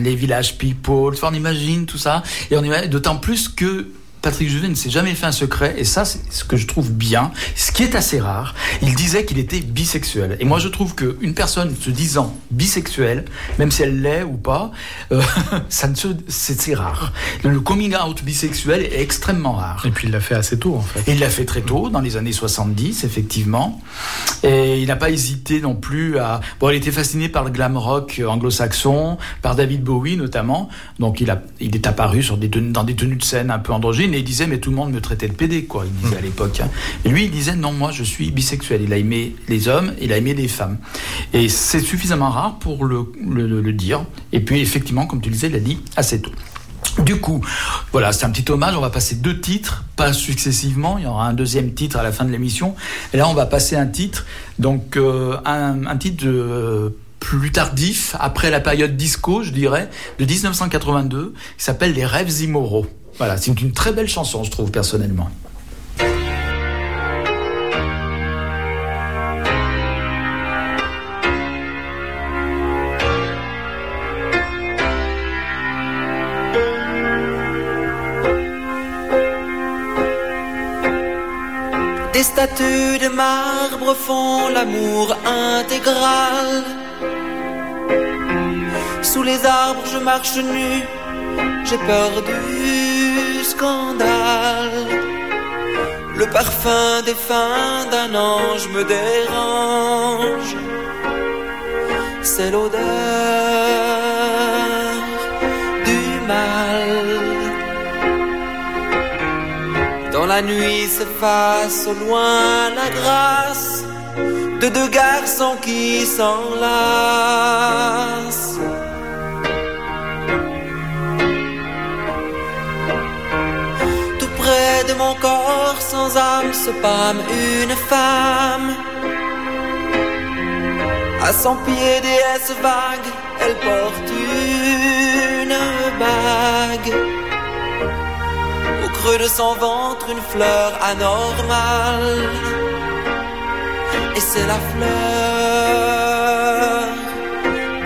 les villages people. on imagine tout ça. Et on imagine d'autant plus que Patrick Juvet ne s'est jamais fait un secret, et ça, c'est ce que je trouve bien, ce qui est assez rare. Il disait qu'il était bisexuel. Et moi, je trouve qu'une personne se disant bisexuelle, même si elle l'est ou pas, euh, ça ne c'est rare. Le coming out bisexuel est extrêmement rare. Et puis il l'a fait assez tôt, en fait. Et il l'a fait très tôt, dans les années 70, effectivement. Et il n'a pas hésité non plus à. Bon, il était fasciné par le glam rock anglo-saxon, par David Bowie notamment. Donc il, a, il est apparu sur des dans des tenues de scène un peu androgynes et il disait, mais tout le monde me traitait de PD, quoi, il disait à l'époque. Hein. Lui, il disait, non, moi, je suis bisexuel. Il a aimé les hommes, il a aimé les femmes. Et c'est suffisamment rare pour le, le, dire. Et puis, effectivement, comme tu disais, il a dit assez tôt. Du coup, voilà, c'est un petit hommage. On va passer deux titres, pas successivement. Il y aura un deuxième titre à la fin de l'émission. Et là, on va passer un titre, donc euh, un, titre de plus tardif, après la période disco, je dirais, de 1982, qui s'appelle Les rêves immoraux. Voilà, c'est une très belle chanson, je trouve, personnellement. Des statues de marbre font l'amour intégral. Sous les arbres, je marche nu, j'ai peur scandale. Le parfum des fins d'un ange me dérange. C'est l'odeur du mal. Dans la nuit s'efface au loin la grâce de deux garçons qui s'enlacent. Mon corps sans âme se pâme une femme. À son pied déesse vague, elle porte une bague. Au creux de son ventre, une fleur anormale et c'est la fleur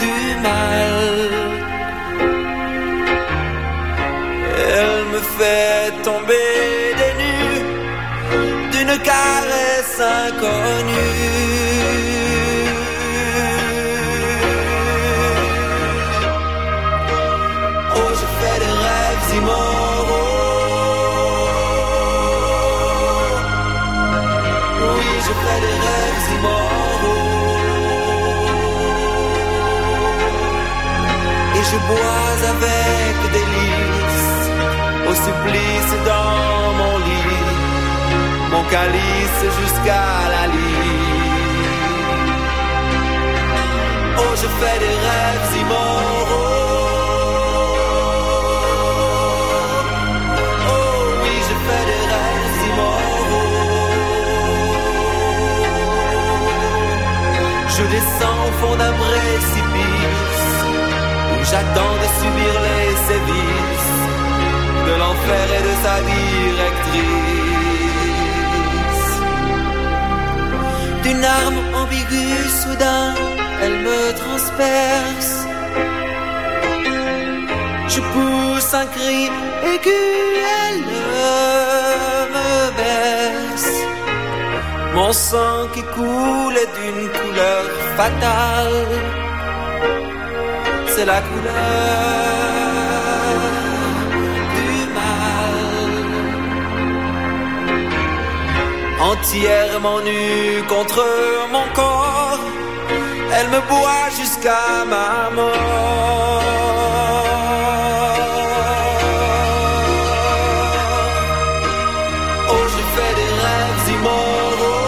du mal. Elle me fait tomber caresse inconnue. Oh, je fais des rêves immoraux. Oui, je fais des rêves immoraux. Et je bois avec délice, au supplice dans mon lit, calice jusqu'à la lit. Oh, je fais des rêves immoraux. Oh, oui, je fais des rêves immoraux. Je descends au fond d'un précipice où j'attends de subir les sévices de l'enfer et de sa directrice. D'une arme ambiguë, soudain, elle me transperce. Je pousse un cri aigu, elle me berce. Mon sang qui coule est d'une couleur fatale. C'est la couleur Entièrement nue contre mon corps, elle me boit jusqu'à ma mort. Oh, je fais des rêves immoraux.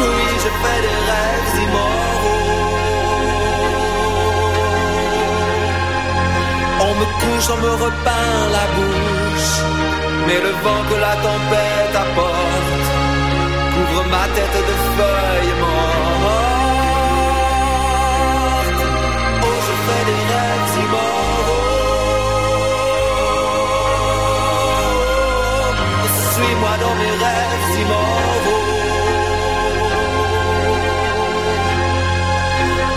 Oui, je fais des rêves immoraux. On me couche, on me repeint la bouche. Mais le vent que la tempête apporte couvre ma tête de feuilles mortes. Oh, je fais des rêves immoraux. Suis-moi dans mes rêves immoraux.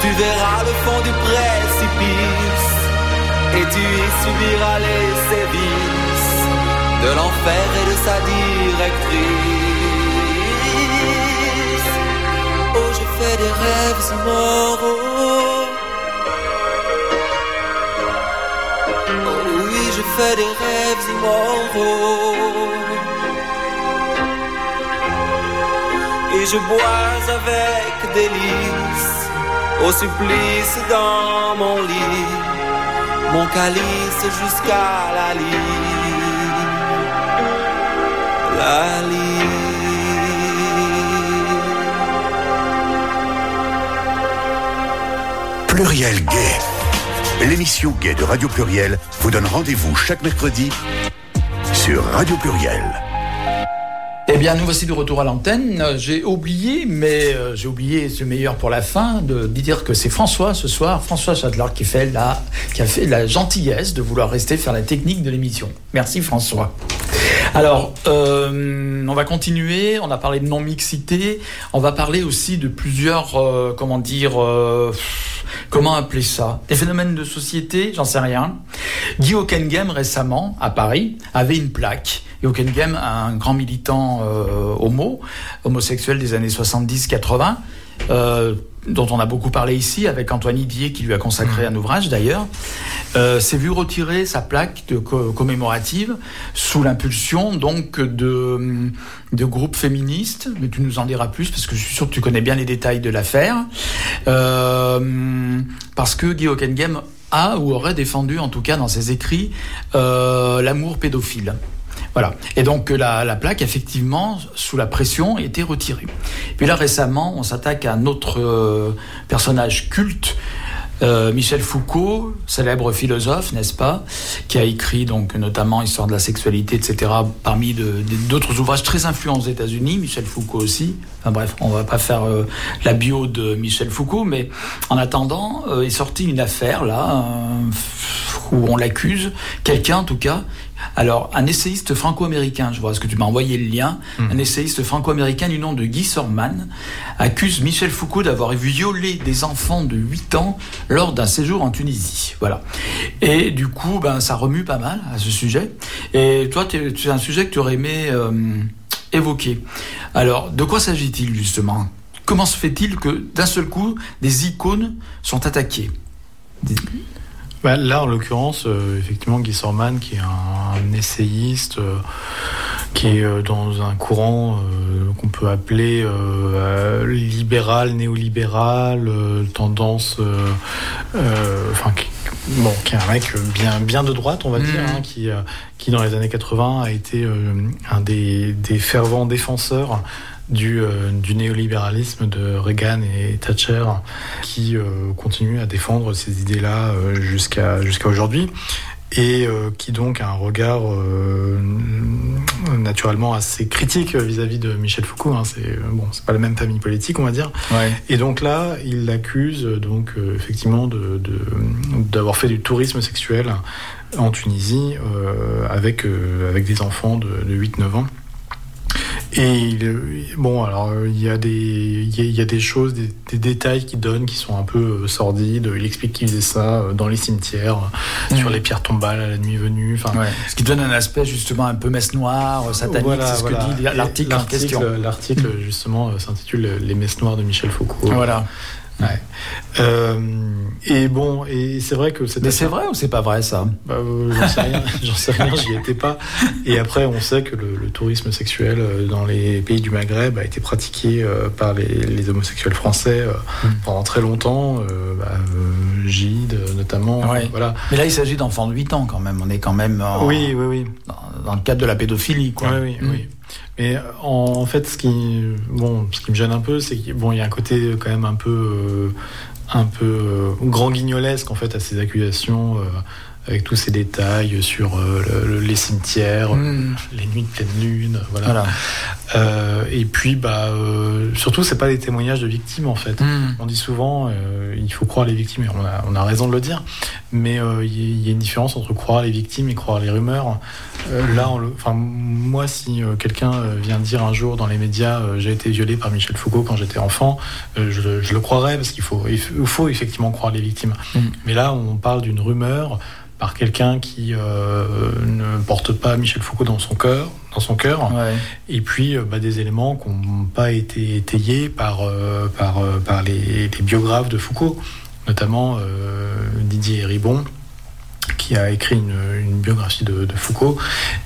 Tu verras le fond du précipice et tu y subiras les sévices de l'enfer et de sa directrice. Oh, je fais des rêves immoraux. Oh oui, je fais des rêves immoraux. Et je bois avec délice au supplice dans mon lit, mon calice jusqu'à la lit, Pluriel Gay. L'émission Gay de Radio Pluriel vous donne rendez-vous chaque mercredi sur Radio Pluriel. Eh bien, nous voici de retour à l'antenne. J'ai oublié, mais euh, j'ai oublié ce meilleur pour la fin, de, de dire que c'est François ce soir, François Chadler, qui, fait la, qui a fait la gentillesse de vouloir rester faire la technique de l'émission. Merci François. Alors, euh, on va continuer. On a parlé de non-mixité. On va parler aussi de plusieurs, euh, comment dire, euh, comment appeler ça? Des phénomènes de société, j'en sais rien. Guy Hockenheim, récemment, à Paris, avait une plaque. Et Hockenheim, un grand militant euh, homo, homosexuel des années 70-80, euh, dont on a beaucoup parlé ici, avec Antoine Didier qui lui a consacré un ouvrage d'ailleurs, euh, s'est vu retirer sa plaque de commémorative sous l'impulsion donc de, de groupes féministes, mais tu nous en diras plus parce que je suis sûr que tu connais bien les détails de l'affaire, euh, parce que Guy Hockengem a ou aurait défendu, en tout cas dans ses écrits, euh, l'amour pédophile. Voilà. Et donc la, la, plaque, effectivement, sous la pression, était retirée. Puis là, récemment, on s'attaque à un autre euh, personnage culte euh, Michel Foucault, célèbre philosophe, n'est-ce pas, qui a écrit donc notamment Histoire de la sexualité, etc. Parmi d'autres ouvrages très influents aux États-Unis, Michel Foucault aussi. Enfin bref, on va pas faire euh, la bio de Michel Foucault, mais en attendant, euh, est sorti une affaire là où on l'accuse, quelqu'un en tout cas, alors, un essayiste franco-américain, je vois ce que tu m'as envoyé le lien, hmm. un essayiste franco-américain du nom de Guy Sorman accuse Michel Foucault d'avoir violé des enfants de 8 ans lors d'un séjour en Tunisie. Voilà. Et du coup, ben, ça remue pas mal à ce sujet. Et toi, c'est un sujet que tu aurais aimé euh, évoquer. Alors, de quoi s'agit-il justement? Comment se fait-il que d'un seul coup, des icônes sont attaquées? Bah, là, en l'occurrence, euh, effectivement, Guy Sorman, qui est un, essayiste, euh, qui est euh, dans un courant qu'on peut appeler libéral, néolibéral, tendance, enfin, qui, bon, qui est un mec bien, bien de droite, on va dire, mmh. hein, qui, qui dans les années 80 a été un des, des fervents défenseurs du, euh, du néolibéralisme de Reagan et Thatcher qui euh, continuent à défendre ces idées-là euh, jusqu'à jusqu'à aujourd'hui et qui donc a un regard naturellement assez critique vis-à-vis de Michel Foucault. Hein. C'est bon, c'est pas la même famille politique, on va dire. Et donc là, il l'accuse donc effectivement de, d'avoir fait du tourisme sexuel en Tunisie avec avec des enfants de, de 8-9 ans. Et bon, alors il y a des, il y, a des choses, des, détails qui donnent qui sont un peu euh, sordides. Il explique qu'il faisait ça euh, dans les cimetières, euh, sur les pierres tombales à la nuit venue. Enfin, Ce qui donne un aspect justement un peu messe noire, satanique. c'est ce que dit l'article en question. L'article justement s'intitule Les messes noires de Michel Foucault. Voilà. Ouais. Euh, et bon, et c'est vrai que c'est. Mais c'est vrai ou c'est pas vrai ça? Bah, euh, J'en sais rien, j'en sais rien, j'y étais pas. Et après, on sait que le, tourisme sexuel euh, dans les pays du Maghreb a été pratiqué par les, homosexuels français mm. pendant très longtemps, bah, Gide notamment. Voilà. Mais là, il s'agit d'enfants de 8 ans quand même. On est quand même. oui, oui, oui. Dans, le cadre de la pédophilie, quoi. Oui, oui, oui. Mais en, fait, ce qui, me gêne un peu, c'est qu'il y a un côté quand même un peu, euh, un peu euh, grand guignolesque fait à ces accusations. Euh, avec tous ces détails sur euh, les cimetières, hmm. les nuits de pleine lune, voilà. Euh, et puis, bah, euh, surtout, c'est pas des témoignages de victimes en fait. Hmm. On dit souvent, il faut croire les victimes, et on a, on a raison de le dire, mais il y, a une différence entre croire les victimes et croire les rumeurs. là, enfin, moi, si quelqu'un vient dire un jour dans les médias, j'ai été violé par Michel Foucault quand j'étais enfant, je, je, le croirais parce qu'il faut, il faut effectivement croire les victimes. Hmm. Mais là, on parle d'une rumeur par quelqu'un qui euh, ne porte pas Michel Foucault dans son cœur, dans son cœur, et puis euh, bah, des éléments qui n'ont pas été étayés par euh, par, par les, biographes de Foucault, notamment Didier Ribon qui a écrit une, biographie de, Foucault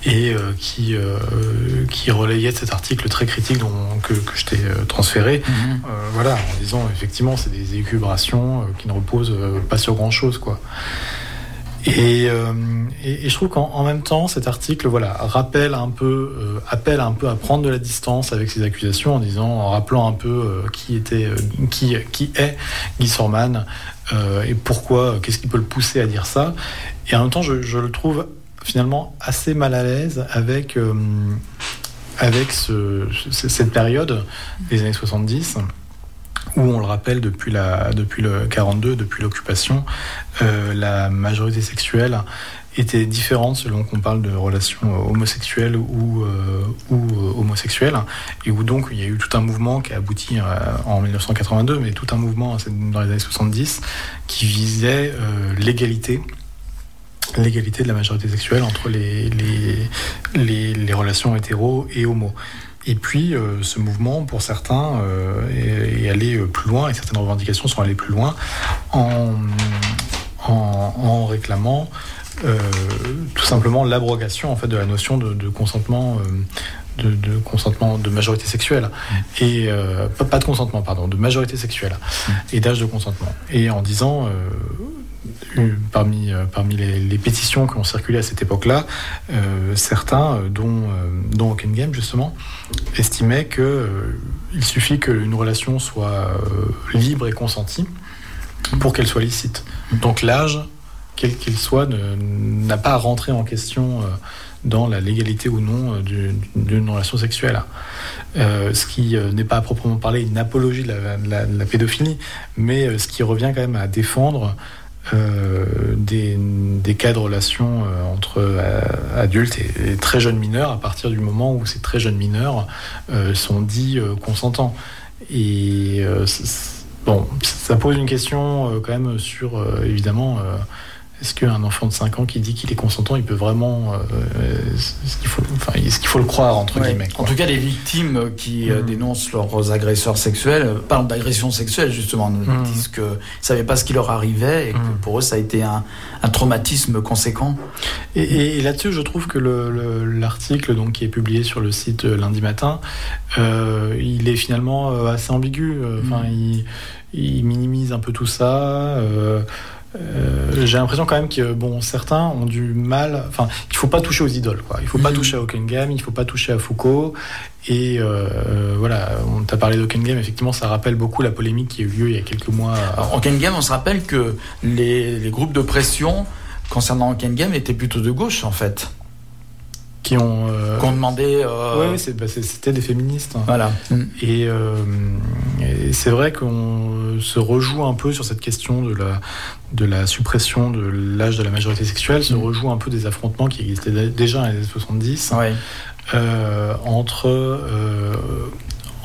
et qui, qui relayait cet article très critique dont, que, je t'ai transféré, mhm. voilà, en disant effectivement c'est des écubrations qui ne reposent pas sur grand chose quoi. Euh, et, je trouve qu'en même temps, cet article, voilà, rappelle un peu, euh, appelle un peu à prendre de la distance avec ces accusations en disant, en rappelant un peu euh, qui était, qui, qui est Guy Sorman et pourquoi, qu'est-ce qui peut le pousser à dire ça. Et en même temps, je, le trouve finalement assez mal à l'aise avec avec ce, cette période des années 70 où on le rappelle depuis, la, depuis le 42, depuis l'occupation, euh, la majorité sexuelle était différente selon qu'on parle de relations homosexuelles ou, euh, ou euh, homosexuelles, et où donc il y a eu tout un mouvement qui a abouti en 1982, mais tout un mouvement dans les années 70 qui visait l'égalité l'égalité de la majorité sexuelle entre les, les, les, les relations hétéros et homo. Et puis, ce mouvement, pour certains, est, allé plus loin, et certaines revendications sont allées plus loin, en, en, réclamant tout simplement l'abrogation en fait, de la notion de, consentement de, consentement de majorité sexuelle. Et euh, pas, de consentement pardon de majorité sexuelle. Et d'âge de consentement. Et en disant euh, parmi euh, les, pétitions qui ont circulé à cette époque-là certains dont dont Game justement estimaient que il suffit qu'une relation soit libre et consentie pour qu'elle soit licite donc l'âge quel qu'il soit n'a pas à rentrer en question dans la légalité ou non euh, d'une relation sexuelle. Euh, ce qui euh, n'est pas à proprement parler une apologie de la, pédophilie, mais ce qui revient quand même à défendre des, cas de relations entre adultes et, très jeunes mineurs à partir du moment où ces très jeunes mineurs sont dits consentants. Et bon, ça pose une question quand même sur évidemment est-ce qu'un enfant de 5 ans qui dit qu'il est consentant, il peut vraiment. Euh, est-ce qu'il faut, enfin, est qu'il faut le croire, entre guillemets En tout cas, les victimes qui euh, mm. dénoncent leurs agresseurs sexuels euh, parlent d'agression sexuelle, justement. Ils mm. disent qu'ils ne savaient pas ce qui leur arrivait et que mm. pour eux, ça a été un, traumatisme conséquent. Et, là-dessus, je trouve que l'article donc qui est publié sur le site lundi matin, il est finalement assez ambigu. Enfin, il, il, minimise un peu tout ça. Euh, j'ai l'impression quand même que bon, certains ont du mal. Enfin, il faut pas toucher aux idoles. Quoi. Il faut pas mhm. toucher à Game il faut pas toucher à Foucault. Et euh, voilà, on t'a parlé Game Effectivement, ça rappelle beaucoup la polémique qui a eu lieu il y a quelques mois. Game on se rappelle que les, les groupes de pression concernant Game étaient plutôt de gauche, en fait qui ont, euh, demandé. Euh... bah, c'était des féministes. Hein. Voilà. Euh, et, c'est vrai qu'on se rejoue un peu sur cette question de la, de la suppression de l'âge de la majorité sexuelle, se mm. rejoue un peu des affrontements qui existaient déjà dans les années 70 euh, entre,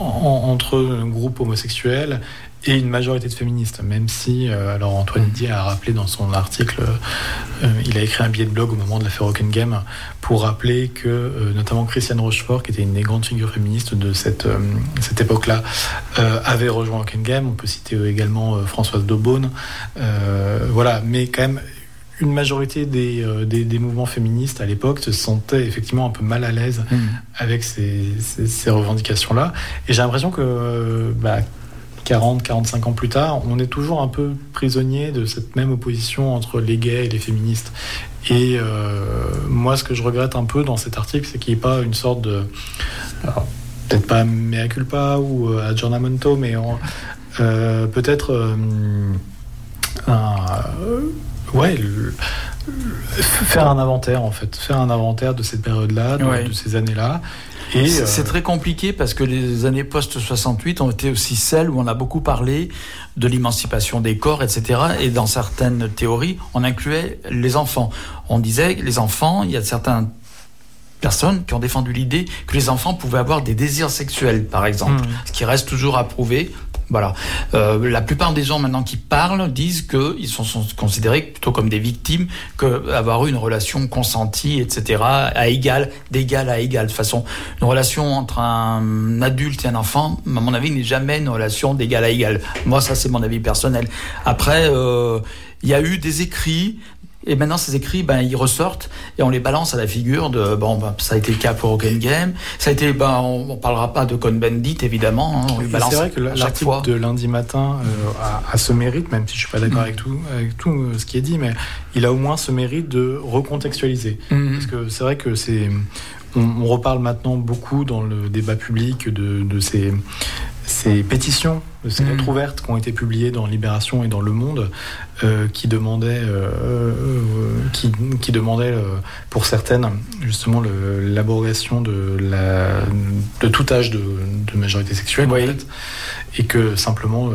entre un groupe homosexuel et une majorité de féministes, même si, euh, alors Antoine mm. Didier a rappelé dans son article, euh, il a écrit un billet de blog au moment de l'affaire Game pour rappeler que euh, notamment Christiane Rochefort, qui était une des grandes figures féministes de cette, cette époque-là, avait rejoint Game. On peut citer également Françoise Daubonne. voilà, mais quand même, une majorité des, des, mouvements féministes à l'époque se sentaient effectivement un peu mal à l'aise mm. avec ces, ces, revendications-là. Et j'ai l'impression que bah, 40, 45 ans plus tard, on est toujours un peu prisonnier de cette même opposition entre les gays et les féministes. Et euh, moi, ce que je regrette un peu dans cet article, c'est qu'il n'y ait pas une sorte de. Peut-être pas mea culpa ou euh, aggiornamento, mais euh, peut-être un. ouais, faire un inventaire en fait, faire un inventaire de cette période-là, de, ces années-là, c'est euh, très compliqué parce que les années post-68 ont été aussi celles où on a beaucoup parlé de l'émancipation des corps, etc. Et dans certaines théories, on incluait les enfants. On disait que les enfants, il y a certaines personnes qui ont défendu l'idée que les enfants pouvaient avoir des désirs sexuels, par exemple, hmm. ce qui reste toujours à prouver voilà. Euh, la plupart des gens maintenant qui parlent disent qu'ils sont, sont, considérés plutôt comme des victimes qu'avoir eu une relation consentie, etc., à égal, d'égal à égal. De façon, une relation entre un adulte et un enfant, à mon avis, n'est jamais une relation d'égal à égal. Moi, ça, c'est mon avis personnel. Après, euh, il y a eu des écrits, et maintenant, ces écrits, ben, ils ressortent et on les balance à la figure de. Bon, ben, ça a été le cas pour Open Game. Ça a été. Ben, on, ne parlera pas de Cohn-Bendit, évidemment. Hein, c'est vrai que l'article de lundi matin euh, a, ce mérite, même si je suis pas d'accord mm. avec tout, avec tout euh, ce qui est dit, mais il a au moins ce mérite de recontextualiser. Mm. Parce que c'est vrai que c'est. On, reparle maintenant beaucoup dans le débat public de, de ces ces pétitions, ces mm. lettres ouvertes qui ont été publiées dans Libération et dans Le Monde, euh, qui demandaient, euh, euh, qui, qui demandaient pour certaines justement l'abrogation de, la, de tout âge de, majorité sexuelle, en fait, et que simplement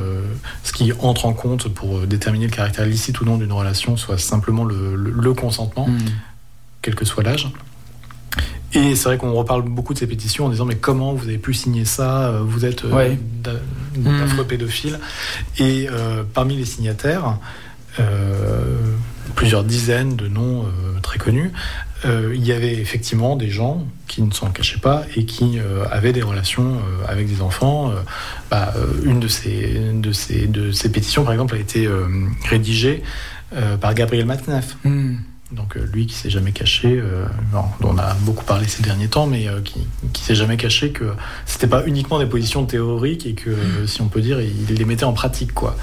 ce qui entre en compte pour déterminer le caractère licite ou non d'une relation soit simplement le, consentement, mm. quel que soit l'âge. Et c'est vrai qu'on reparle beaucoup de ces pétitions en disant mais comment vous avez pu signer ça euh, Vous êtes euh, d'affreux mmh. pédophiles. Et euh, parmi les signataires, plusieurs dizaines de noms très très connu, il y avait effectivement des gens qui ne s'en cachaient pas et qui avaient des relations avec des enfants. Bah, une de ces, de, ces, de ces pétitions, par exemple, a été rédigée par Gabriel Matnef. Hmm. Donc euh, lui qui s'est jamais caché, euh, dont on a beaucoup parlé ces derniers temps, mais euh, qui, qui s'est jamais caché que c'était pas uniquement des positions théoriques et que, mm. si on peut dire, il les mettait en pratique, quoi.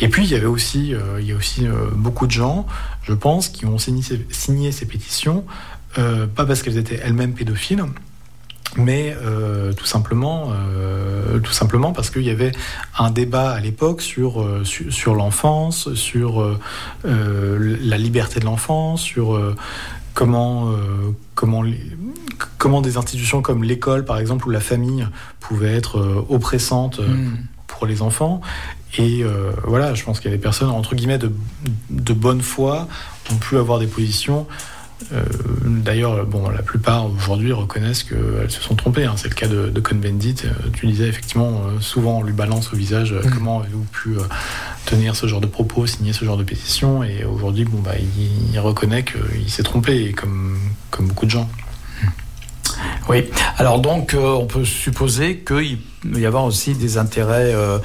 Et puis il y avait aussi, il y a aussi beaucoup de gens, je pense, qui ont signé, signé ces pétitions, pas parce qu'elles étaient elles-mêmes pédophiles, mais euh, tout simplement, euh, tout simplement parce qu'il y avait un débat à l'époque sur, euh, sur, l'enfance, sur la liberté de l'enfance, sur comment, comment, comment des institutions comme l'école, par exemple, ou la famille pouvaient être oppressantes hmm. pour les enfants. Et voilà, je pense qu'il y a des personnes, entre guillemets, de, de bonne foi, ont pu avoir des positions euh, d'ailleurs, bon, la plupart aujourd'hui reconnaissent qu'elles se sont trompées. Hein. C'est le cas de, de Cohn-Bendit. Euh, tu disais effectivement, euh, souvent on lui balance au visage mm. comment avez-vous pu tenir ce genre de propos, signer ce genre de pétition. Et aujourd'hui, bon, bah, il, reconnaît qu'il s'est trompé, comme, comme beaucoup de gens. Oui, alors donc on peut supposer qu'il peut y avoir aussi des intérêts euh,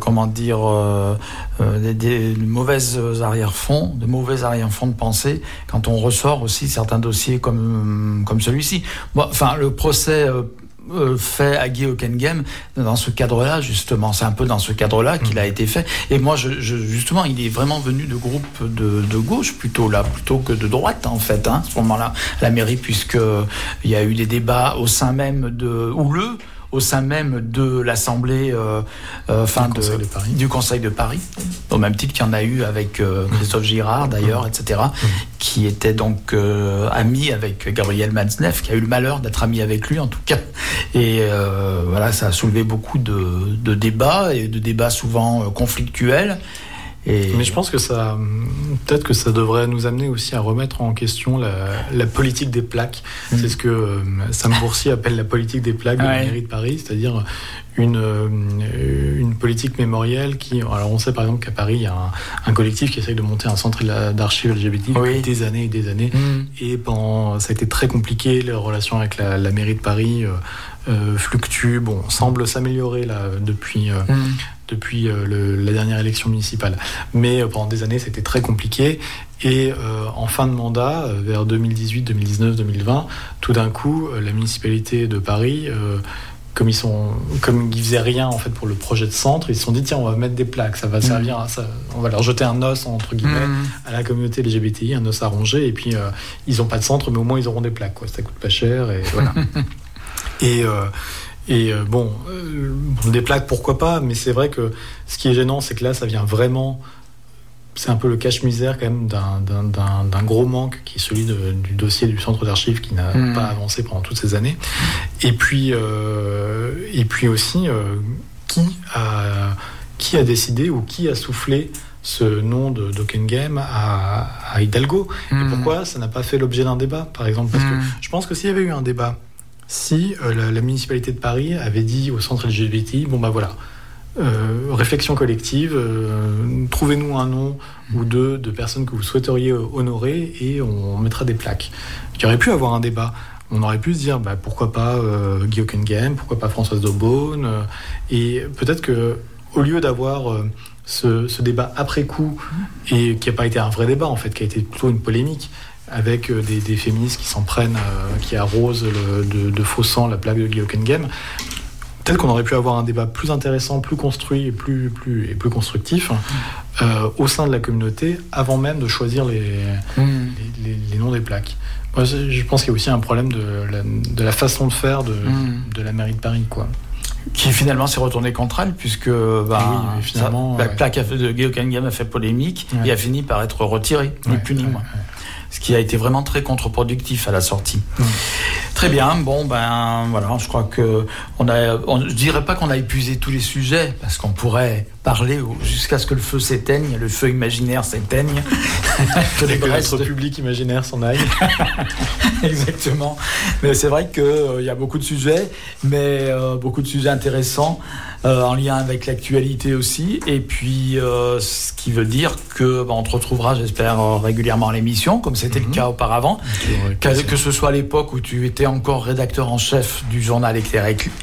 comment dire, euh, euh, des, mauvaises arrière-fonds, de mauvais arrière-fonds de pensée quand on ressort aussi certains dossiers comme, comme celui-ci. enfin, le procès fait à Guy Hockenheim dans ce cadre-là, justement. C'est un peu dans ce cadre-là qu'il a mm. été fait. Et moi, je, justement, il est vraiment venu de groupe de, de, gauche, plutôt là, plutôt que de droite, en fait, hein, à ce moment-là, la mairie, puisque il y a eu des débats au sein même de houleux au sein même de l'Assemblée, euh, euh enfin du, du, Conseil de Paris, au même titre qu'il y en a eu avec euh, mmh. Christophe Girard d'ailleurs, mmh. etc., mmh. qui était donc ami avec Gabriel Matzneff, qui a eu le malheur d'être ami avec lui en tout cas. Et voilà, ça a soulevé beaucoup de, de débats et de débats souvent conflictuels. Mais je pense que ça, peut-être que ça devrait nous amener aussi à remettre en question la, politique des plaques. Mm. C'est ce que euh, Sam Boursier appelle la politique des plaques de la mairie de Paris, c'est-à-dire une, euh, une politique mémorielle qui. Alors, on sait par exemple qu'à Paris, il y a un, collectif qui essaye de monter un centre d'archives LGBT depuis des années et des années. Mm. Et pendant, ça a été très compliqué, les relations avec la, mairie de Paris. Euh, fluctuent, bon, semble s'améliorer là depuis, mm depuis euh, la dernière élection municipale. Mais euh, pendant des années, c'était très compliqué. Et euh, en fin de mandat, vers 2018, 2019, 2020, tout d'un coup, la municipalité de Paris comme ils sont, comme ils faisaient rien en fait pour le projet de centre, ils se sont dit tiens on va mettre des plaques, ça va servir, à ça, on va leur jeter un os entre guillemets mmh. à la communauté LGBTI, un os à ronger et puis ils n'ont pas de centre mais au moins ils auront des plaques quoi, ça coûte pas cher et voilà. et et euh, bon, euh, des plaques, pourquoi pas, mais c'est vrai que ce qui est gênant, c'est que là, ça vient vraiment. C'est un peu le cache-misère quand même d'un gros manque qui est celui du dossier du centre d'archives qui n'a hmm. pas avancé pendant toutes ces années. Et puis, euh, et puis aussi, qui, a, qui a décidé ou qui a soufflé ce nom de Game à, à Hidalgo? Et hmm. pourquoi ça n'a pas fait l'objet d'un débat, par exemple? Parce que hmm. je pense que s'il y avait eu un débat si euh, la, municipalité de Paris avait dit au centre LGBT, bon bah voilà, euh, réflexion collective, euh, trouvez-nous un nom ou deux de personnes que vous souhaiteriez honorer et on, mettra des plaques. Il aurait pu avoir un débat. On aurait pu se dire bah, pourquoi pas Guy pourquoi pas Françoise Daubonne, et peut-être que au lieu d'avoir ce, débat après coup et qui n'a pas été un vrai débat en fait, qui a été plutôt une polémique, avec euh, des, féministes qui s'en prennent, euh, qui arrosent de, faux sang la plaque de Guy Game. Peut-être qu'on aurait pu avoir un débat plus intéressant, plus construit et plus, plus, et plus constructif euh, au sein de la communauté avant même de choisir les, mm. les, noms des plaques. Moi, je pense qu'il y a aussi un problème de la, de la façon de faire de, mm. de, la mairie de Paris. Quoi qui finalement s'est retourné contre elle, puisque bah, finalement, la plaque de Guy Game a fait polémique et a fini par être retirée, ni plus ni moins ce qui a été vraiment très contre-productif à la sortie. Très bien. Bon, ben voilà, je crois que on a. je dirais pas qu'on a épuisé tous les sujets parce qu'on pourrait parler jusqu'à ce que le feu s'éteigne, le feu imaginaire s'éteigne, que, les que public imaginaire s'en aille. Exactement. Mais c'est vrai qu'il euh, y a beaucoup de sujets, mais euh, beaucoup de sujets intéressants. Euh, en lien avec l'actualité aussi. Et puis, euh, ce qui veut dire que bah, on te retrouvera, j'espère, régulièrement à l'émission, comme c'était le mhm. cas auparavant. Que, que, ce soit à l'époque où tu étais encore rédacteur en chef du journal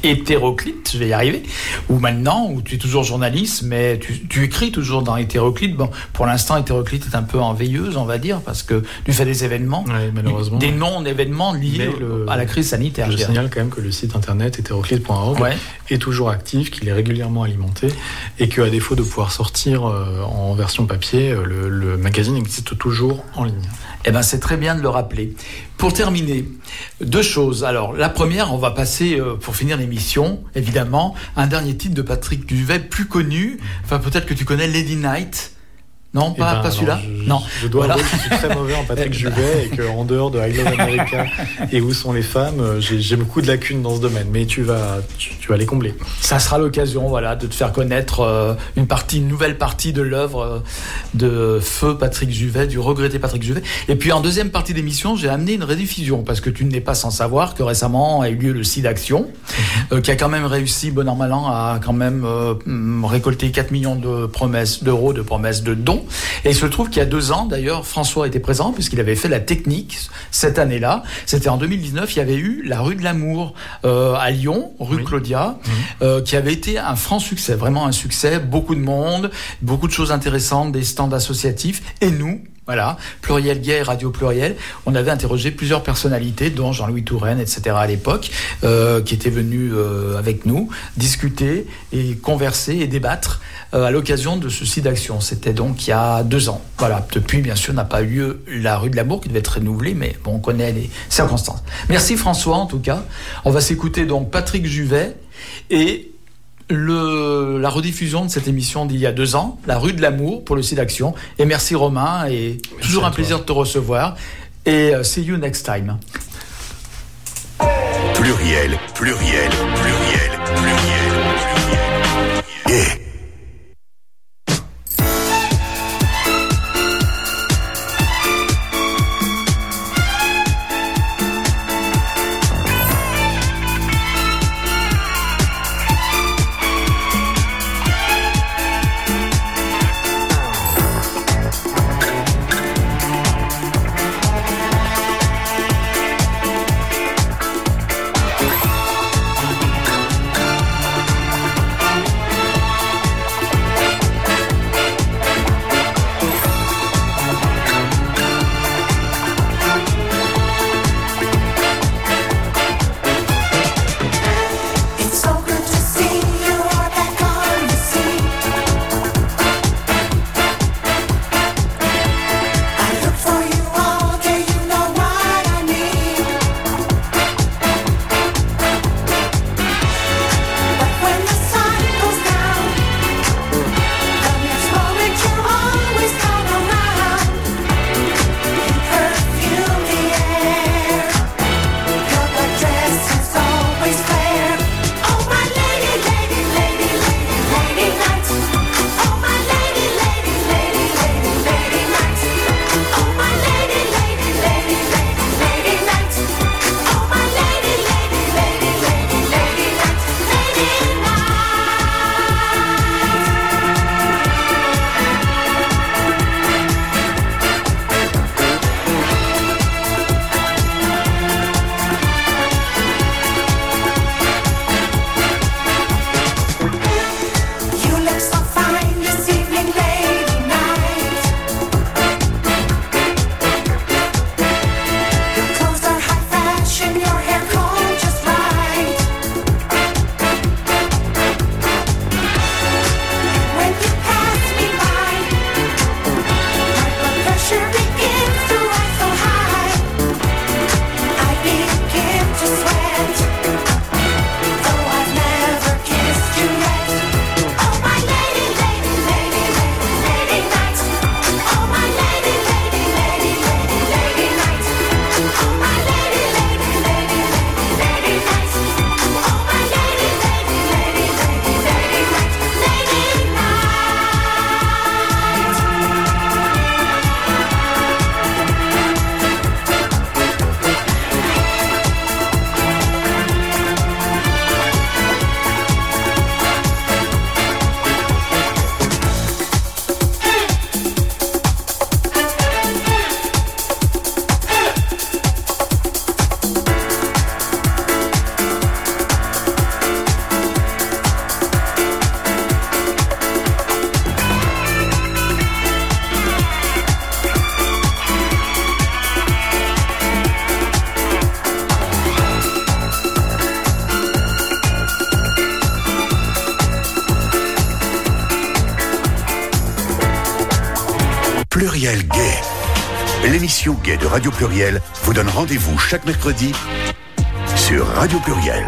Hétéroclite, je vais y arriver, ou maintenant où tu es toujours journaliste, mais tu, tu écris toujours dans Hétéroclite. Bon, pour l'instant, Hétéroclite est un peu en veilleuse, on va dire, parce que tu fais des événements, malheureusement, des non-événements liés à la crise sanitaire. Je, signale quand même que le site internet hétéroclite.org est toujours actif, qu'il est régulièrement alimenté et qu'à défaut de pouvoir sortir euh, en version papier, euh, le, magazine existe toujours en ligne. Eh ben, c'est très bien de le rappeler. Pour terminer, deux choses. Alors, la première, on va passer, euh, pour finir l'émission, évidemment, un dernier titre de Patrick Duvet, plus connu. Enfin, peut-être que tu connais Lady Night. Non, eh pas, ben, celui-là Non. Je dois avouer que je suis très mauvais en Patrick Juvet et qu'en dehors de I Love America et Où sont les femmes, euh, j'ai beaucoup de lacunes dans ce domaine. Mais tu vas, tu, vas les combler. Ça sera l'occasion voilà, de te faire connaître euh, une partie, une nouvelle partie de l'œuvre euh, de Feu Patrick Juvet, du regretté Patrick Juvet. Et puis en deuxième partie d'émission, j'ai amené une rediffusion parce que tu n'es pas sans savoir que récemment a eu lieu le site Action, mhm. qui a quand même réussi, bon an, mal an, à quand même récolter 4 millions de promesses d'euros de promesses de dons. Et il se trouve qu'il y a deux ans, d'ailleurs, François était présent puisqu'il avait fait la technique cette année-là. C'était en 2019. Il y avait eu la rue de l'Amour euh, à Lyon, rue Claudia, mhm. euh, qui avait été un franc succès, vraiment un succès. Beaucoup de monde, beaucoup de choses intéressantes, des stands associatifs. Et nous, voilà, Pluriel Gay, Radio Pluriel. On avait interrogé plusieurs personnalités, dont Jean-Louis Touraine, etc. à l'époque, euh, qui étaient venus euh, avec nous discuter et converser et débattre euh, à l'occasion de ce d'action. C'était donc il y a deux ans. Voilà, depuis, bien sûr, n'a pas eu lieu la rue de l'amour qui devait être renouvelée, mais bon, on connaît les circonstances. Merci François, en tout cas. On va s'écouter donc Patrick Juvet et le, la rediffusion de cette émission d'il y a deux ans, La rue de l'amour pour le site d'action. Et merci Romain, et toujours un plaisir de te recevoir. Et euh, see you next time. Pluriel, pluriel, pluriel, pluriel. L'émission Gay de Radio Pluriel vous donne rendez-vous chaque mercredi sur Radio Pluriel.